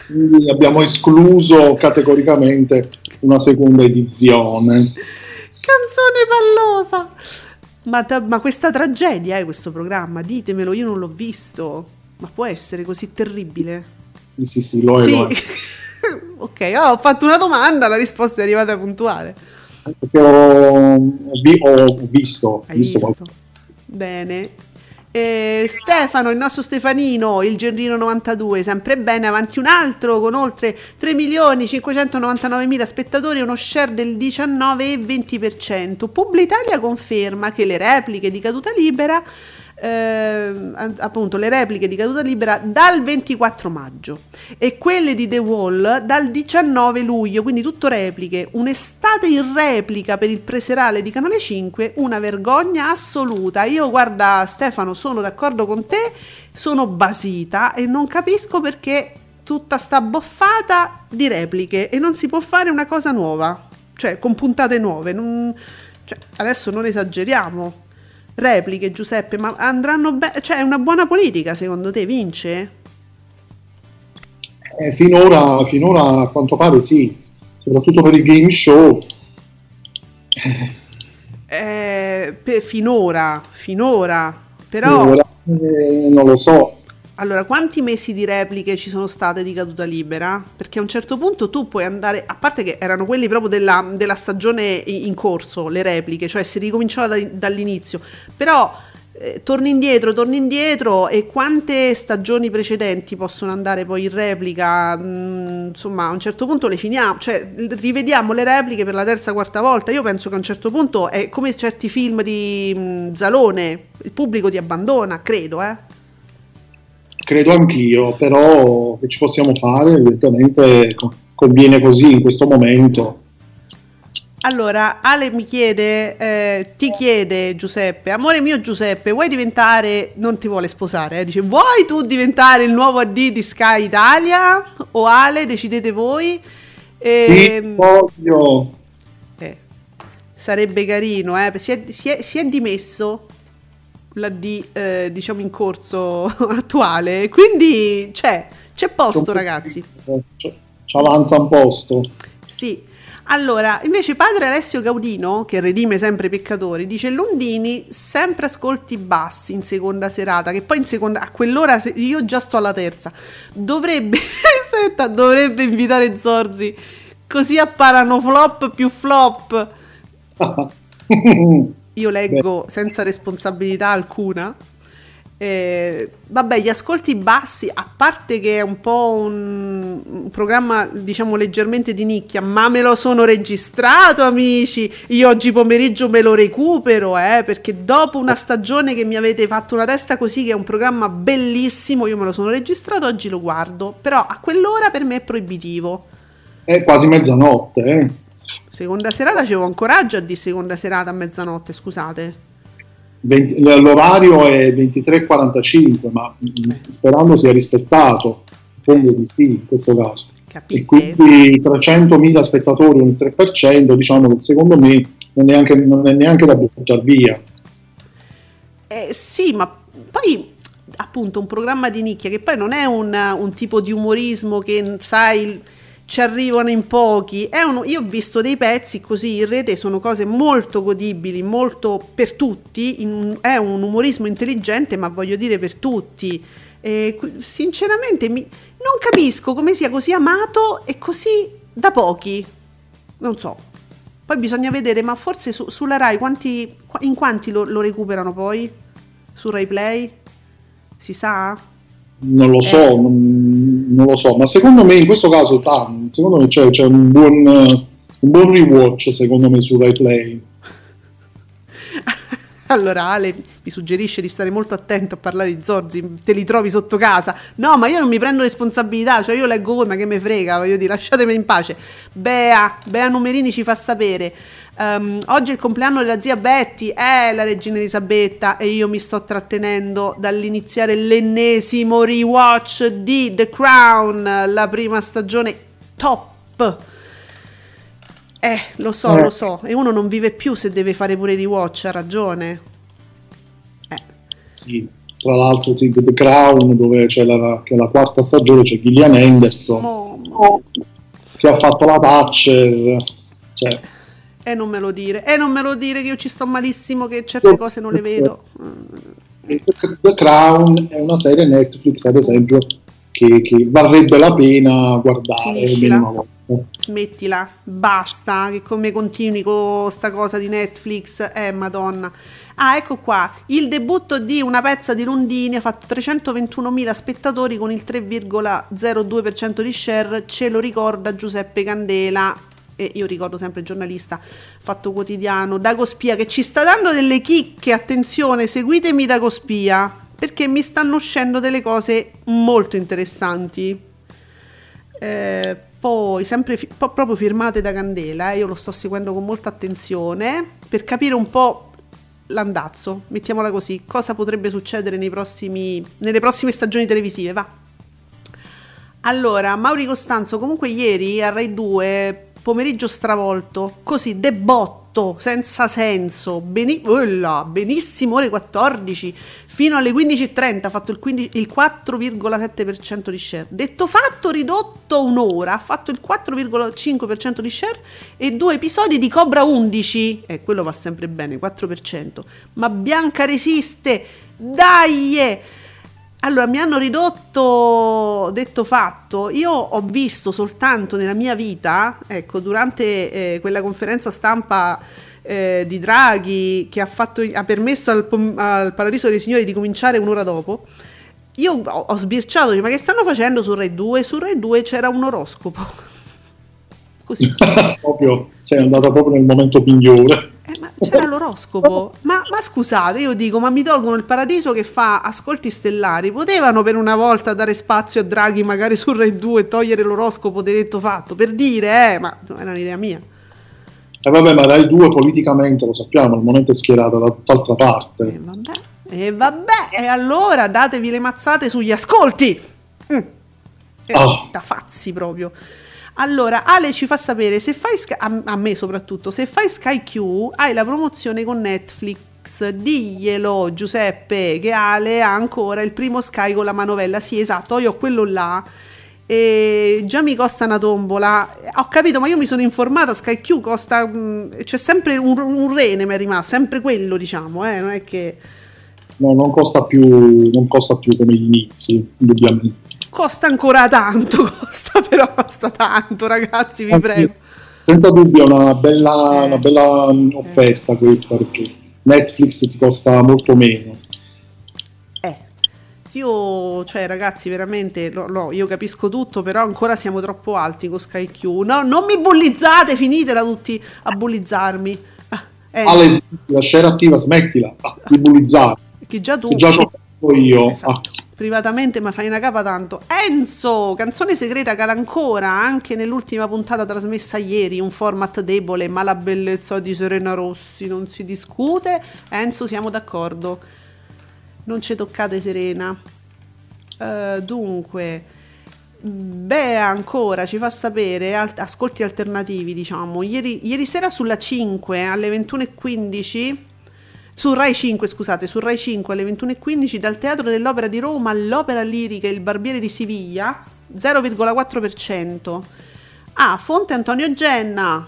Quindi abbiamo escluso categoricamente una seconda edizione. Canzone pallosa! Ma, ta- ma questa tragedia è questo programma? Ditemelo, io non l'ho visto. Ma può essere così terribile? Sì, sì, sì, lo è. sì. lo è. [LAUGHS] ok, oh, ho fatto una domanda, la risposta è arrivata puntuale. Perché ho, vi- ho visto, Hai visto visto? Bene. Eh, Stefano, il nostro Stefanino, il Gerrino 92, sempre bene, avanti un altro con oltre 3 milioni 599 mila spettatori, uno share del 19,20%. Publitalia conferma che le repliche di caduta libera, eh, appunto le repliche di caduta libera dal 24 maggio e quelle di The Wall dal 19 luglio, quindi tutto repliche, un'estate in replica per il preserale di Canale 5, una vergogna assoluta. Io guarda Stefano, sono d'accordo con te, sono basita e non capisco perché tutta sta boffata di repliche e non si può fare una cosa nuova, cioè con puntate nuove. non- cioè, adesso non esageriamo. Repliche, Giuseppe, ma andranno bene? Cioè, è una buona politica secondo te? Vince? Eh, finora, finora a quanto pare sì, soprattutto per i game show. Eh, pe- finora, finora. Però, eh, non lo so. Allora, quanti mesi di repliche ci sono state di caduta libera? Perché a un certo punto tu puoi andare, a parte che erano quelli proprio della, della stagione in corso, le repliche, cioè si ricominciava da- dall'inizio, però eh, torni indietro, torni indietro e quante stagioni precedenti possono andare poi in replica? Mm, insomma, a un certo punto le finiamo, cioè rivediamo le repliche per la terza, quarta volta. Io penso che a un certo punto è come certi film di mm, Zalone, il pubblico ti abbandona, credo, eh. Credo anch'io, però che ci possiamo fare? Evidentemente co- conviene così in questo momento. Allora, Ale mi chiede, eh, ti chiede Giuseppe, amore mio Giuseppe, vuoi diventare, non ti vuole sposare, eh, dice, vuoi tu diventare il nuovo AD di Sky Italia? O Ale, decidete voi? Sì, Ehm, voglio. eh, sarebbe carino, eh, si, è, si è- si è dimesso l'AD, eh, diciamo, in corso [LAUGHS] attuale, quindi c'è, c'è posto ragazzi. Ci avanza un posto. Sì. Allora, invece padre Alessio Gaudino, che redime sempre i peccatori, dice Lundini sempre ascolti bassi in seconda serata, che poi in seconda, a quell'ora se- io già sto alla terza, dovrebbe, [LAUGHS] aspetta, dovrebbe invitare Zorzi, così apparano flop più flop. [LAUGHS] Io leggo senza responsabilità alcuna. Eh, vabbè, gli ascolti bassi, a parte che è un po' un, un programma, diciamo, leggermente di nicchia, ma me lo sono registrato, amici. Io oggi pomeriggio me lo recupero, eh, perché dopo una stagione che mi avete fatto una testa così, che è un programma bellissimo, io me lo sono registrato, oggi lo guardo. Però a quell'ora per me è proibitivo. È quasi mezzanotte, eh. Seconda serata c'avevo un coraggio a di seconda serata a mezzanotte, scusate. 20 l'orario è 23.45, ma mm, sperando sia rispettato, suppongo di sì in questo caso. E Capite? quindi 300.000 spettatori, un 3%, diciamo che secondo me non è neanche, non è neanche da buttare via. Eh, sì, ma poi appunto un programma di nicchia che poi non è un, un tipo di umorismo che sai ci arrivano in pochi. È un- io ho visto dei pezzi così in rete, sono cose molto godibili, molto per tutti. in- è un umorismo intelligente, ma voglio dire per tutti. E sinceramente mi- non capisco come sia così amato e così da pochi. Non so. Poi bisogna vedere, ma forse su- sulla Rai quanti, qua- in quanti lo, lo recuperano poi? Su Rai Play? Si sa? Non lo so, Eh. non, non lo so, ma secondo me in questo caso tan- secondo me c'è, c'è un, buon, eh, un buon rewatch secondo me su Rai Play. Allora Ale mi suggerisce di stare molto attento a parlare di Zorzi, te li trovi sotto casa. No, ma io non mi prendo responsabilità, cioè io leggo voi, ma che me frega, voglio dire, lasciatemi in pace. Bea, Bea Numerini ci fa sapere. ehm, oggi è il compleanno della zia Betty, è la regina Elisabetta e io mi sto trattenendo dall'iniziare l'ennesimo rewatch di The Crown, la prima stagione top. Eh, lo so, Eh. lo so. E uno non vive più se deve fare pure i rewatch, ha ragione. Eh, Sì, tra l'altro sì, The Crown dove c'è la, che è la quarta stagione c'è Gillian Anderson mo- che ha fatto la Thatcher. Cioè, E non me lo dire. E non me lo dire che io ci sto malissimo, che certe cose non le vedo. The Crown è una serie Netflix, ad esempio, che, che varrebbe la pena guardare Finiscila. una volta. Smettila, basta, che come continui con sta cosa di Netflix, eh madonna. Ah, ecco qua, il debutto di una pezza di Lundini ha fatto 321.000 spettatori con il 3,02% di share, ce lo ricorda Giuseppe Candela, e io ricordo sempre il giornalista Fatto Quotidiano, Dago Spia, che ci sta dando delle chicche, attenzione, seguitemi Dago Spia, perché mi stanno uscendo delle cose molto interessanti. Eh, poi, sempre fi- po- proprio firmate da Candela, eh, io lo sto seguendo con molta attenzione per capire un po' l'andazzo, mettiamola così, cosa potrebbe succedere prossimi, nelle prossime stagioni televisive, va. Allora, Mauri Costanzo, comunque ieri a Rai 2, pomeriggio stravolto, così, debotto 8, senza senso, beni- Ulla, benissimo ore 14, fino alle 15.30 ha fatto il, 15, il 4,7% di share. Detto fatto, ridotto un'ora, ha fatto il 4,5% di share e due episodi di Cobra 11, e eh, quello va sempre bene, 4%, ma Bianca resiste, dai! Allora, mi hanno ridotto, detto fatto, io ho visto soltanto nella mia vita, ecco, durante eh, quella conferenza stampa eh, di Draghi che ha, fatto, ha permesso al, al Paradiso dei Signori di cominciare un'ora dopo, io ho, ho sbirciato, ma che stanno facendo su Rai 2? Su Rai 2 c'era un oroscopo. [LAUGHS] Così. [LAUGHS] proprio, sei andata proprio nel momento migliore. Eh, [LAUGHS] c'era l'oroscopo. Ma, ma scusate, io dico, ma mi tolgono il paradiso che fa ascolti stellari. Potevano per una volta dare spazio a Draghi magari su Rai 2 e togliere l'oroscopo detto fatto, per dire, eh, ma era un'idea mia. E vabbè, ma Rai 2 politicamente lo sappiamo, al momento è schierata da tutt'altra parte. E vabbè, e vabbè, e allora datevi le mazzate sugli ascolti. Mm. Eh, Ah. Da fazzi proprio. Allora, Ale ci fa sapere se fai Sky- a, a me soprattutto, se fai Sky Q hai la promozione con Netflix. Diglielo Giuseppe che Ale ha ancora il primo Sky con la manovella. Sì, esatto, io ho quello là. E già mi costa una tombola. Ho capito, ma io mi sono informata. Sky Q costa. mm, c'è sempre un, un rene, mi è rimasto, sempre quello, diciamo, eh, non è che. No, non costa più, non costa più come gli inizi, indubbiamente. Costa ancora tanto, [LAUGHS] costa però costa tanto, ragazzi, vi prego. Senza dubbio è una bella, Eh. una bella mm, offerta questa, perché Netflix ti costa molto meno. Eh, io, cioè, ragazzi, veramente, no, no, io capisco tutto, però ancora siamo troppo alti con Sky Q. No, non mi bullizzate, finitela tutti a bullizzarmi. Ah, eh, Ale, smettila, share attiva, smettila ah, di bullizzare, che già tu, che già ho fatto io. Esatto. Ah, privatamente, mi fai una capa tanto. Enzo, canzone segreta cala ancora, anche nell'ultima puntata trasmessa ieri, un format debole, ma la bellezza di Serena Rossi non si discute. Enzo, siamo d'accordo. Non ci toccate Serena. Eh, dunque, Bea ancora ci fa sapere, al- ascolti alternativi diciamo, ieri, ieri sera sulla 5 alle 21.15, su Rai 5 scusate, su Rai 5 alle 21.15 dal Teatro dell'Opera di Roma all'Opera Lirica Il Barbiere di Siviglia, 0,4%. Ah, fonte Antonio Genna.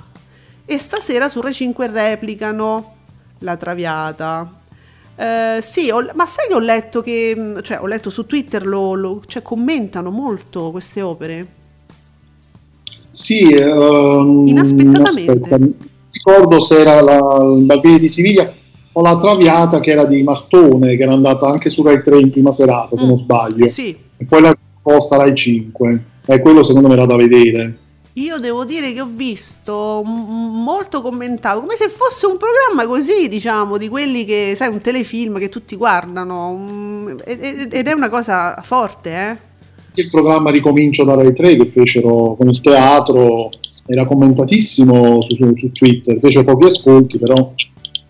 E stasera su Rai 5 replicano La Traviata. Eh, sì, ho- ma sai che ho letto che, mh, cioè ho letto su Twitter, lo, lo- cioè, commentano molto queste opere. sì, ehm, Inaspettatamente. aspetta, non ricordo se era la, il Barbiere di Siviglia o la Traviata che era di Martone, che era andata anche su Rai 3 in prima serata, se Mm. non sbaglio. Sì, E poi la posta Rai 5. E quello secondo me era da vedere. io devo dire che ho visto molto commentato, come se fosse un programma così, diciamo, di quelli che, sai, un telefilm che tutti guardano. mm, ed è una cosa forte, eh? Il programma Ricomincio da Rai 3 che fecero con il teatro era commentatissimo su, su- su Twitter, fece pochi ascolti, però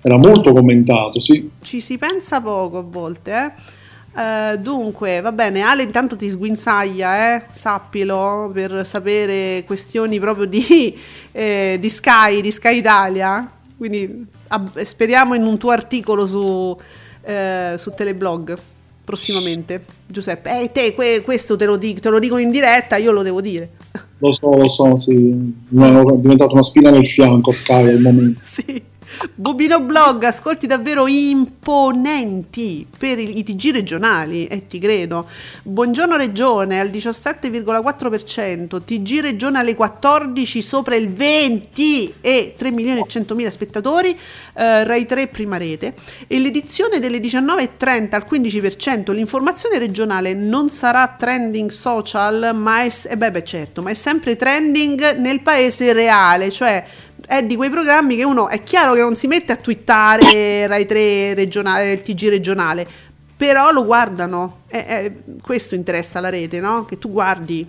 era molto commentato, sì. Ci si pensa poco a volte, eh? Eh, dunque, va bene, Ale intanto ti sguinzaglia, eh? sappilo, per sapere questioni proprio di, [LAUGHS] eh, di Sky, di Sky Italia. Quindi ab- speriamo in un tuo articolo su, eh, su Teleblog prossimamente. Giuseppe, eh, te que- questo te lo, dico, te lo dicono in diretta, io lo devo dire. Lo so, lo so, sì. È diventato una spina nel fianco Sky al momento. [LAUGHS] Sì. Bubino Blog, ascolti davvero imponenti per i, TG regionali, e ti credo. Buongiorno Regione al 17,4%, TG Regione alle 14 sopra il 20 e 3 milioni e 100 mila spettatori, eh, Rai 3 prima rete. E l'edizione delle 19.30 al 15%, l'informazione regionale non sarà trending social, ma è, eh beh, beh, certo, ma è sempre trending nel paese reale, cioè è di quei programmi che uno è chiaro che non si mette a twittare [COUGHS] Rai 3 regionale, il TG regionale, però lo guardano. Eh, eh, questo interessa la rete, no? Che tu guardi,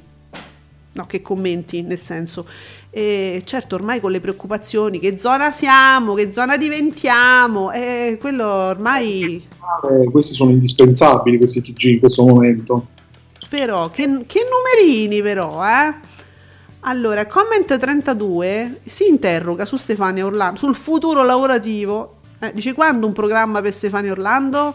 no, che commenti, nel senso. E certo, ormai con le preoccupazioni, che zona siamo, che zona diventiamo, eh, quello ormai Eh, questi sono indispensabili, questi TG in questo momento. Però, che, che numerini però, eh? Allora, comment 32 si interroga su Stefania Orlando, sul futuro lavorativo. Eh, dice quando un programma per Stefania Orlando?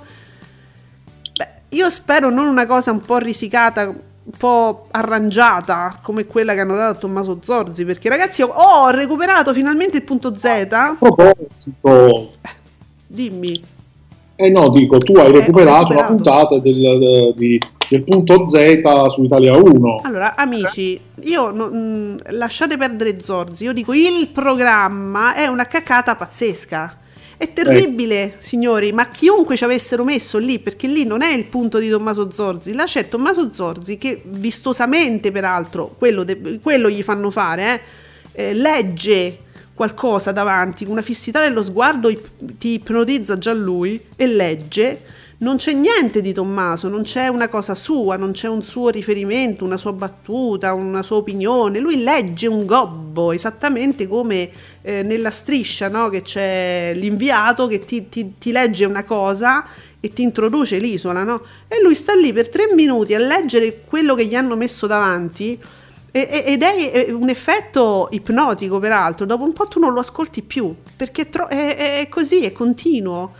Beh, io spero non una cosa un po' risicata, un po' arrangiata come quella che hanno dato a Tommaso Zorzi, perché ragazzi ho, recuperato finalmente il punto Z. A proposito, Dimmi. eh no, dico, tu hai Eh, recuperato la puntata del, de- di- del punto Z su Italia 1. Allora, amici, io no- mh, lasciate perdere Zorzi. Io dico il programma è una cacata pazzesca. È terribile, signori, ma chiunque ci avessero messo lì, perché lì non è il punto di Tommaso Zorzi, là c'è Tommaso Zorzi che vistosamente, peraltro, quello, de- quello gli fanno fare, eh, eh, legge qualcosa davanti, con una fissità dello sguardo ip- ti ipnotizza già lui e legge. Non c'è niente di Tommaso, non c'è una cosa sua, non c'è un suo riferimento, una sua battuta, una sua opinione. Lui legge un gobbo, esattamente come eh, nella striscia, no? che c'è l'inviato che ti, ti- ti legge una cosa e ti introduce l'isola, no? E lui sta lì per tre minuti a leggere quello che gli hanno messo davanti. Ed è un effetto ipnotico, peraltro. Dopo un po' tu non lo ascolti più perché è, tro- è- è così, è continuo.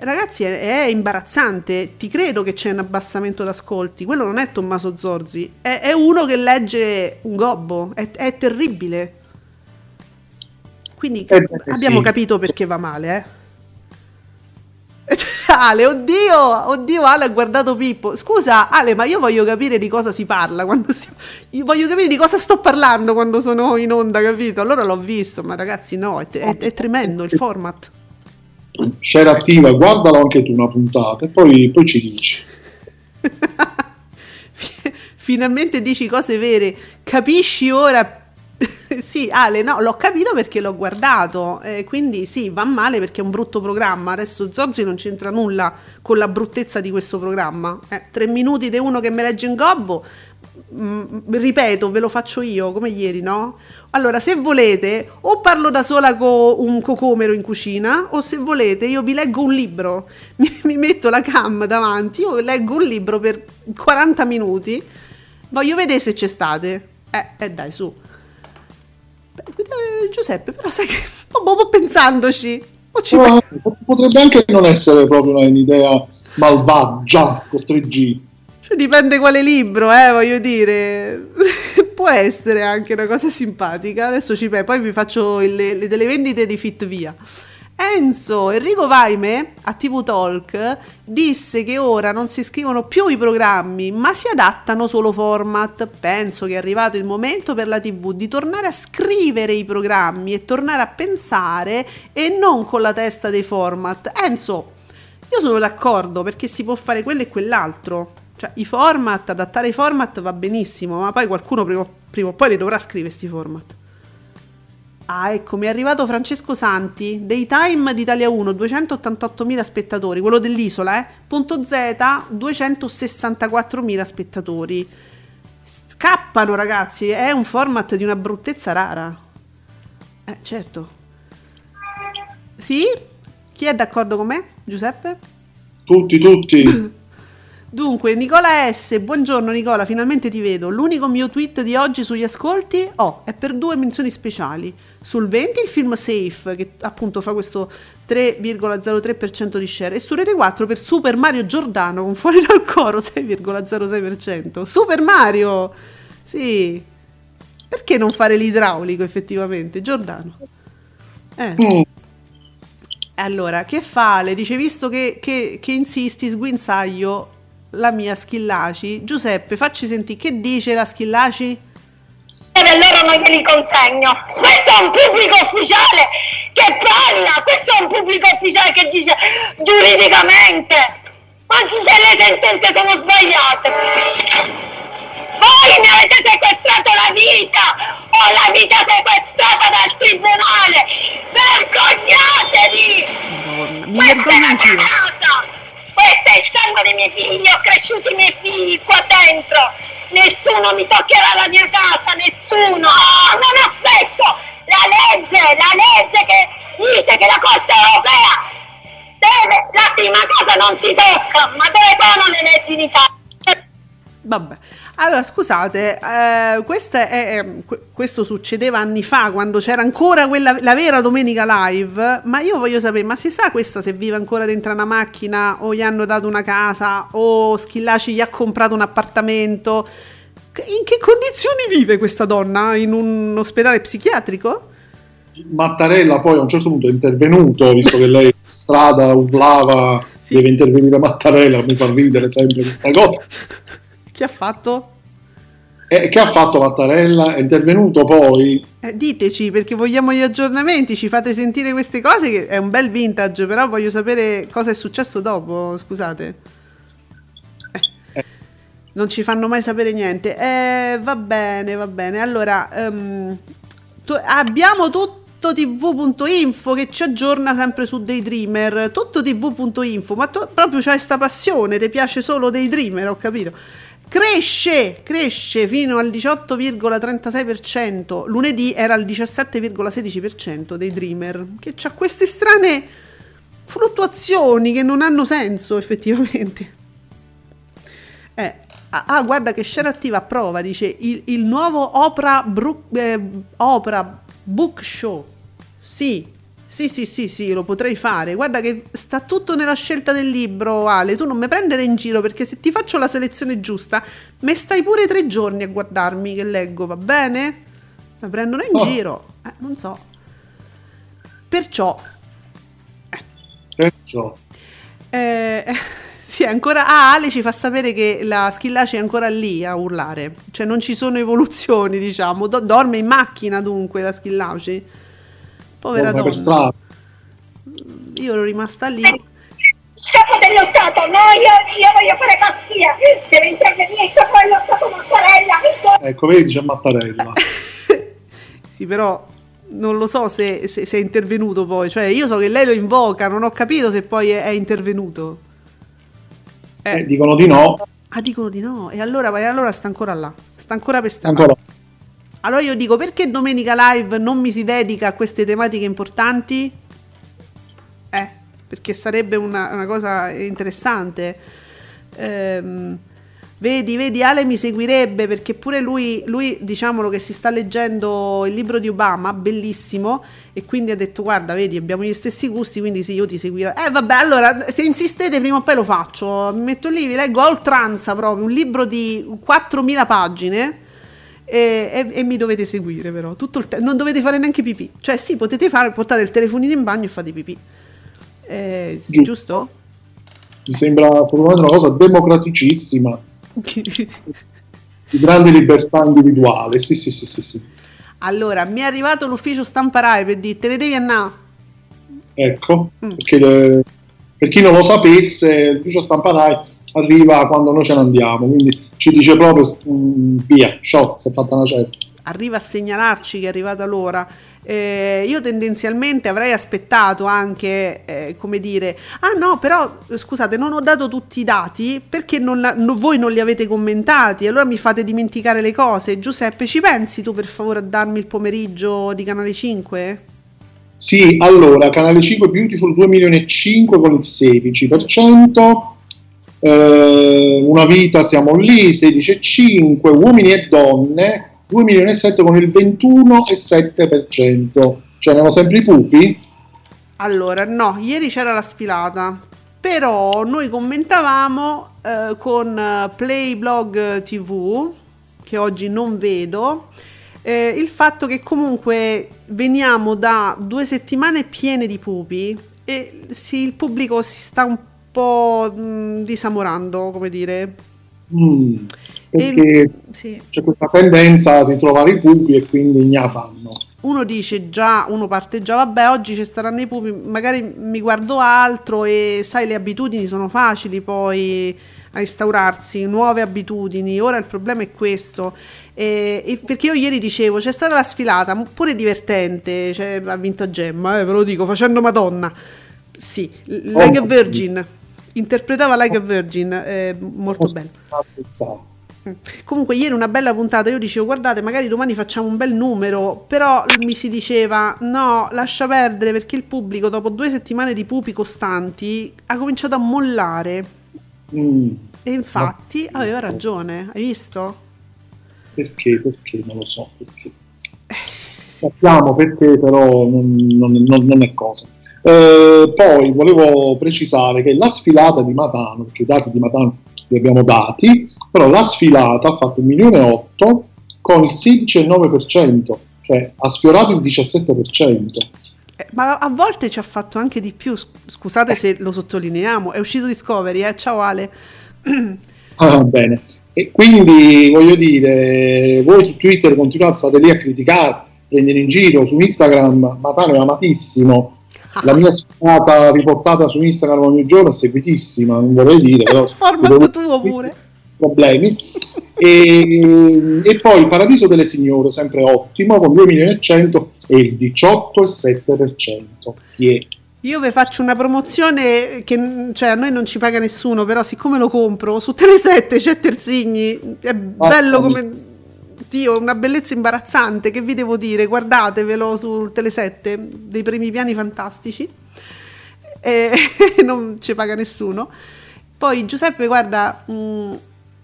Ragazzi, è, è imbarazzante. Ti credo che c'è un abbassamento d'ascolti. Quello non è Tommaso Zorzi, è, è uno che legge un gobbo. È, è terribile. Quindi Eh, abbiamo sì. capito perché va male, eh. [LAUGHS] Ale, oddio, oddio, Ale ha guardato Pippo. Scusa, Ale, ma io voglio capire di cosa si parla quando si... [LAUGHS] Io voglio capire di cosa sto parlando quando sono in onda, capito? Allora l'ho visto, ma ragazzi, no, è- è tremendo il format. C'era attiva, guardalo anche tu una puntata e poi, poi ci dici. [LAUGHS] Finalmente dici cose vere, capisci ora? [LAUGHS] sì, Ale, no, l'ho capito perché l'ho guardato, eh, quindi sì, va male perché è un brutto programma. Adesso Zorzi non c'entra nulla con la bruttezza di questo programma. Eh, tre minuti di uno che me legge in gobbo, mm, ripeto, ve lo faccio io come ieri, no? Allora, se volete, o parlo da sola con un cocomero in cucina, o se volete, io vi leggo un libro, [LAUGHS] mi, mi metto la cam davanti, io leggo un libro per 40 minuti, voglio vedere se c'è state. Eh, eh dai, su. Eh, Giuseppe, però sai che... [LAUGHS] Un po' pensandoci. O ci Ma potrebbe anche non essere proprio un'idea malvagia con 3G. Cioè, dipende quale libro, eh, voglio dire. [LAUGHS] Può essere anche una cosa simpatica. Adesso ci penso, poi vi faccio il- le, delle vendite di Fit Via. Enzo Enrico Vaime a TV Talk disse che ora non si scrivono più i programmi, ma si adattano solo format. Penso che è arrivato il momento per la TV di tornare a scrivere i programmi e tornare a pensare e non con la testa dei format. Enzo, io sono d'accordo perché si può fare quello e quell'altro. Cioè, i format, adattare i format va benissimo, ma poi qualcuno prima, prima o poi li dovrà scrivere sti format. Ah, ecco, mi è arrivato Francesco Santi, Daytime d'Italia 1, 288.000 spettatori, quello dell'isola, eh. Punto Z, 264.000 spettatori. Scappano, ragazzi, è un format di una bruttezza rara. Eh, certo. Sì? Chi è d'accordo con me? Giuseppe? Tutti, tutti. [LAUGHS] Dunque, Nicola S, buongiorno Nicola, finalmente ti vedo. L'unico mio tweet di oggi sugli ascolti oh, è per due menzioni speciali. Sul 20 il film Safe, che appunto fa questo 3,03% di share, e su Rete 4 per Super Mario Giordano con fuori dal coro [LAUGHS] 6,06%. Super Mario! Sì. Perché non fare l'idraulico effettivamente? Giordano. Eh. Mm. Allora, che fa Ale? Dice, visto che, che- che insisti, sguinzaglio la mia Schillaci. Giuseppe, facci sentire, che dice la Schillaci? E allora non glieli consegno. Questo è un pubblico ufficiale che parla, questo è un pubblico ufficiale che dice giuridicamente. Anche se le sentenze sono sbagliate. Voi mi avete sequestrato la vita! Ho la vita sequestrata dal tribunale! Vergognatevi! Madonna, mi Questa è vergogno anch'io. Questo è il sangue dei miei figli, ho cresciuto i miei figli qua dentro! Nessuno mi toccherà la mia casa, nessuno! Oh, non aspetto! La legge, la legge che dice che la Corte Europea deve, la prima cosa non si tocca, ma dove sono le leggi in Italia? Vabbè, allora scusate, eh, è- que- questo succedeva anni fa quando c'era ancora quella, la vera domenica live, ma io voglio sapere, ma si sa questa se vive ancora dentro una macchina o gli hanno dato una casa o Schillaci gli ha comprato un appartamento? In che condizioni vive questa donna? In un ospedale psichiatrico? Mattarella poi a un certo punto è intervenuto, visto che lei strada urlava Sì. deve intervenire Mattarella, mi fa ridere sempre questa cosa. [LAUGHS] Che ha fatto? E che ha fatto Mattarella? È intervenuto poi Eh, diteci perché vogliamo gli aggiornamenti, ci fate sentire queste cose che è un bel vintage, però voglio sapere cosa è successo dopo, scusate. Eh, Non ci fanno mai sapere niente. Eh, va bene, va bene. Allora, ehm, tu- abbiamo tutto tv.info che ci aggiorna sempre su Daydreamer. Tutto tv.info, ma tu proprio c'hai sta passione, ti piace solo Daydreamer, ho capito. Cresce, cresce fino al 18,36%. Lunedì era al 17,16% dei Dreamer, che ha queste strane fluttuazioni che non hanno senso effettivamente. Eh, ah, ah, guarda che share attiva prova, dice il, il nuovo Opera, Bru- eh, Opera Book Show. Sì, sì, sì, sì, sì, lo potrei fare. Guarda che sta tutto nella scelta del libro, Ale. Tu non mi prendere in giro perché se ti faccio la selezione giusta, me stai pure tre giorni a guardarmi che leggo, va bene? Mi prendono in Oh. giro. Eh, non so. Perciò, perciò eh, [LAUGHS] sì, ancora. Ah, Ale ci fa sapere che la Schillaci è ancora lì a urlare. Cioè, non ci sono evoluzioni, diciamo. Do- dorme in macchina dunque la Schillaci. Povera torna per donna. strada. Io ero rimasta lì. Capo dello Stato, no, io, io voglio fare pazzia, deve intervenire il capo dello Stato Mattarella. Ecco, vedi c'è Mattarella. [LAUGHS] Sì, però non lo so se, se- se è intervenuto poi. Cioè, io so che lei lo invoca, non ho capito se poi è, è intervenuto. Eh, dicono di no, Ah, dicono di no. E allora, e allora sta ancora là. Sta ancora per strada. ancora. Allora io dico, perché domenica live non mi si dedica a queste tematiche importanti? Eh, perché sarebbe una, una cosa interessante. Ehm, vedi, vedi, Ale mi seguirebbe perché pure lui, lui, diciamolo che si sta leggendo il libro di Obama, bellissimo, e quindi ha detto, guarda, vedi, abbiamo gli stessi gusti, quindi sì, io ti seguirò. Eh, vabbè, allora, se insistete prima o poi lo faccio. Mi metto lì, vi leggo a oltranza proprio, un libro di 4.000 pagine e, e- e mi dovete seguire però tutto il te- non dovete fare neanche pipì cioè sì potete fare portate il telefonino in bagno e fate pipì Eh, Giusto. giusto? Mi sembra una cosa democraticissima, [LAUGHS] di grande libertà individuale. Sì, sì, sì, sì, sì. allora mi è arrivato l'ufficio stampa Rai per dire te ne devi andare Ecco, Mm. perché le- per chi non lo sapesse, l'ufficio stampa Rai arriva quando noi ce ne andiamo, quindi ci dice proprio mm, via, ciao, si è fatta una certa. arriva a segnalarci che è arrivata l'ora. Eh, io tendenzialmente avrei aspettato anche, eh, come dire, ah no, però scusate, non ho dato tutti i dati perché non la- no- voi non li avete commentati, allora mi fate dimenticare le cose. Giuseppe, ci pensi tu per favore a darmi il pomeriggio di Canale 5? Sì, allora, Canale 5 Beautiful 2 milioni e 5 con il 16%, eh, Una vita siamo lì, 16,5, Uomini e donne 2 milioni e 7 con il 21,7%. Cioè, erano sempre i pupi? Allora, no, ieri c'era la sfilata, però noi commentavamo eh, con eh, Playblog TV, che oggi non vedo, eh, il fatto che comunque veniamo da due settimane piene di pupi e sì, il pubblico si sta un po' mh, disamorando, come dire. Mm, E- perché sì. c'è questa tendenza a ritrovare i pupi e quindi ne fanno. uno dice già, uno parte già, vabbè, oggi ci staranno i pupi, magari mi guardo altro e sai, le abitudini sono facili poi a instaurarsi, nuove abitudini. Ora il problema è questo. E- e perché io ieri dicevo, c'è stata la sfilata, pure divertente, cioè, ha vinto Gemma, eh, ve lo dico, facendo Madonna. Sì, Like a Virgin, interpretava Like a Virgin, eh, molto bello. Comunque ieri una bella puntata, io dicevo guardate magari domani facciamo un bel numero, però mi si diceva no, lascia perdere perché il pubblico dopo due settimane di pupi costanti ha cominciato a mollare Mm. E infatti aveva ragione, hai visto? Perché? Perché? Non lo so. Perché. Eh, sì, sì, sì. Sappiamo perché, però non, non- non- non è cosa. Eh, poi volevo precisare che la sfilata di Matano, perché i dati di Matano li abbiamo dati, però la sfilata ha fatto 1 milione e 8 con il 16,9%, cioè ha sfiorato il 17%. Eh, ma a volte ci ha fatto anche di più, sc- scusate se lo sottolineiamo, è uscito Discovery, eh? ciao Ale. [CLEARS THROAT] Ah, bene. E quindi voglio dire, voi su Twitter continuate, state lì a criticare, prendere in giro, su Instagram Matano è amatissimo, la mia sfilata riportata su Instagram ogni giorno è seguitissima, non vorrei dire, però [LAUGHS] Format tuo pure. problemi. E, e poi il Paradiso delle Signore, sempre ottimo, con 2 milioni e 100 e il 18,7%. Chi è? Io vi faccio una promozione che cioè, a noi non ci paga nessuno, però siccome lo compro su Tele7 c'è Terzigni, è bello come... Dio, una bellezza imbarazzante, che vi devo dire? Guardatevelo su Tele7, dei primi piani fantastici. E [LAUGHS] non ci paga nessuno. Poi Giuseppe, guarda, mh,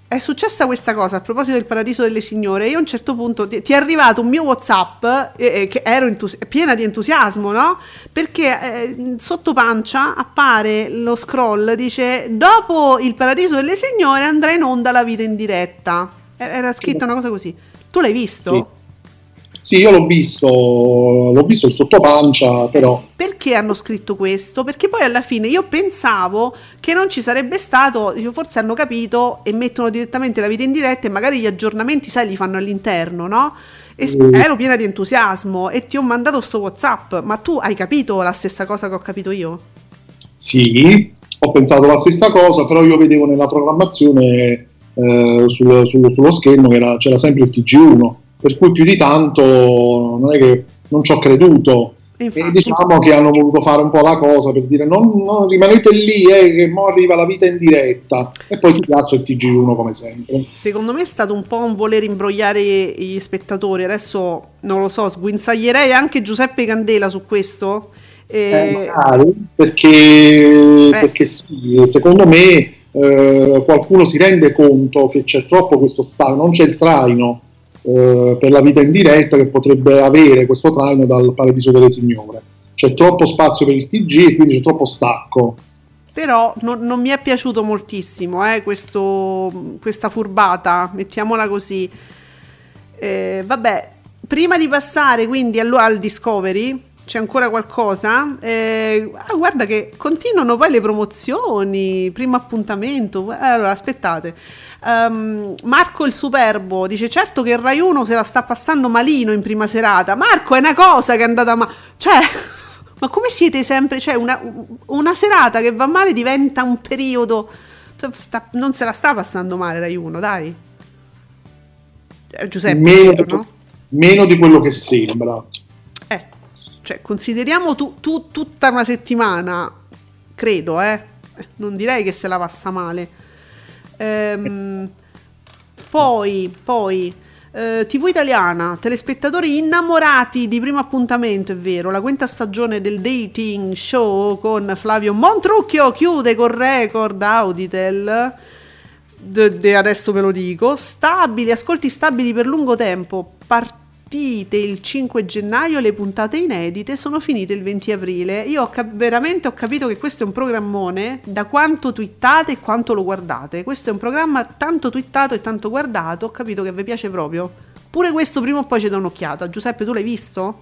è successa questa cosa a proposito del Paradiso delle Signore. Io a un certo punto ti, ti è arrivato un mio WhatsApp eh, eh, che ero entusi- piena di entusiasmo, no? Perché eh, sotto pancia appare lo scroll, dice dopo il Paradiso delle Signore andrà in onda la vita in diretta. Eh, Era scritta una cosa così. Tu l'hai visto? Sì, io l'ho visto, l'ho visto il sottopancia, però Perché hanno scritto questo? Perché poi alla fine io pensavo che non ci sarebbe stato, forse hanno capito e mettono direttamente la vita in diretta e magari gli aggiornamenti, sai, li fanno all'interno, no? E Mm. ero piena di entusiasmo e ti ho mandato sto WhatsApp, ma tu hai capito la stessa cosa che ho capito io? sì, ho pensato la stessa cosa, però io vedevo nella programmazione eh, sul- sul- sullo schermo che era- c'era sempre il TG1, per cui più di tanto non è che non ci ho creduto. E E infatti, diciamo che hanno voluto fare un po' la cosa per dire non, non rimanete lì eh, che mo arriva la vita in diretta e poi ti piazzo il TG1 come sempre. secondo me è stato un po' un voler imbrogliare gli spettatori. Adesso non lo so, sguinzaglierei anche Giuseppe Candela su questo. Eh, E- magari, perché, Eh. perché sì, secondo me eh, qualcuno si rende conto che c'è troppo questo stato, non c'è il traino eh, per la vita in diretta che potrebbe avere questo traino dal Paradiso delle Signore. C'è troppo spazio per il TG e quindi c'è troppo stacco. Però non, non mi è piaciuto moltissimo eh, questo- questa furbata, mettiamola così. Eh, vabbè, prima di passare quindi allo- al Discovery, c'è ancora qualcosa? Eh, ah, guarda che continuano poi le promozioni, primo appuntamento. Allora, aspettate. Ehm, Marco il Superbo dice: Certo che il Rai 1 se la sta passando malino in prima serata. Marco, è una cosa che è andata male. Cioè, [LAUGHS] ma come siete sempre? Cioè, una, una serata che va male diventa un periodo. cioè, sta- non se la sta passando male Rai 1, dai. Eh, Giuseppe, meno, no? meno di quello che sembra. Cioè, consideriamo tu- tu- tutta una settimana, credo, eh. Non direi che se la passa male. Ehm, poi, poi, eh, TV italiana, telespettatori innamorati di primo appuntamento, è vero, la quinta stagione del dating show con Flavio Montrucchio chiude con record Auditel. De- de- adesso ve lo dico, stabili, ascolti stabili per lungo tempo, partite il 5 gennaio, le puntate inedite sono finite il 20 aprile. Io ho cap- veramente ho capito che questo è un programmone da quanto twittate e quanto lo guardate. Questo è un programma tanto twittato e tanto guardato, ho capito che vi piace proprio. Pure questo prima o poi ci do un'occhiata. Giuseppe, tu l'hai visto?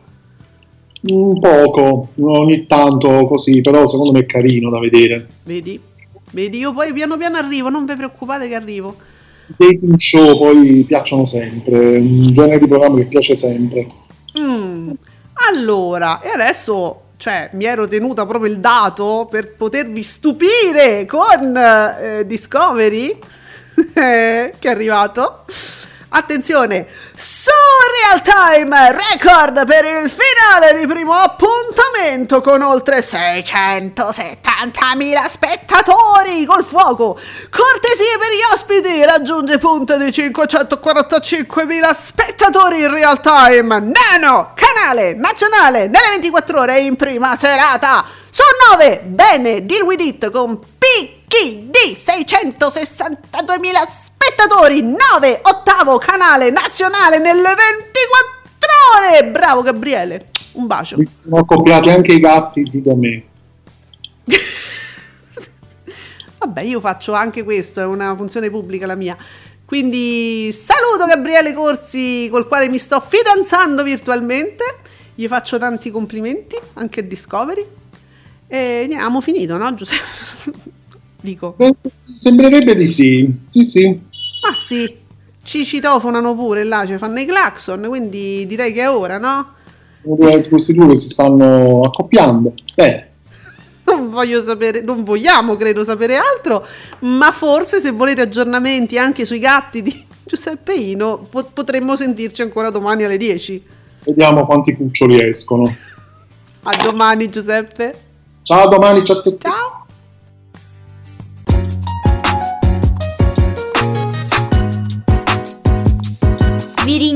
Un poco, ogni tanto così, però secondo me è carino da vedere. Vedi? Vedi, io poi piano piano arrivo, non vi preoccupate che arrivo. Dating show poi piacciono sempre, un genere di programma che piace sempre. Mm, Allora, e adesso, cioè, mi ero tenuta proprio il dato per potervi stupire con eh, Discovery, [LAUGHS] eh, che è arrivato. Attenzione, su Real Time Record per il finale di primo appuntamento con oltre 670.000 spettatori col fuoco. Cortesie per gli ospiti, raggiunge punte di 545.000 spettatori in Real Time. Nano, canale nazionale nelle 24 ore in prima serata. Su 9, bene, deal with it con picchi chi di 662.000 spettatori, 9, ottavo canale nazionale nelle 24 ore. Bravo Gabriele, un bacio. Mi sono accoppiati anche i gatti giù da me. [LAUGHS] Vabbè, io faccio anche questo, è una funzione pubblica la mia. Quindi saluto Gabriele Corsi col quale mi sto fidanzando virtualmente. Gli faccio tanti complimenti anche a Discovery. E niente, abbiamo finito, no Giuseppe? [LAUGHS] Dico. Eh, Sembrerebbe di sì. Sì, sì. Ma sì, ci citofonano pure là, ci fanno i clacson, quindi direi che è ora, no? Questi due che si stanno accoppiando. Beh, Non voglio sapere, non vogliamo credo sapere altro, ma forse se volete aggiornamenti anche sui gatti di [LAUGHS] Giuseppe Ino po- potremmo sentirci ancora domani alle 10. vediamo quanti cuccioli escono. A domani Giuseppe. Ciao, a domani, ciao a tutti. Ciao.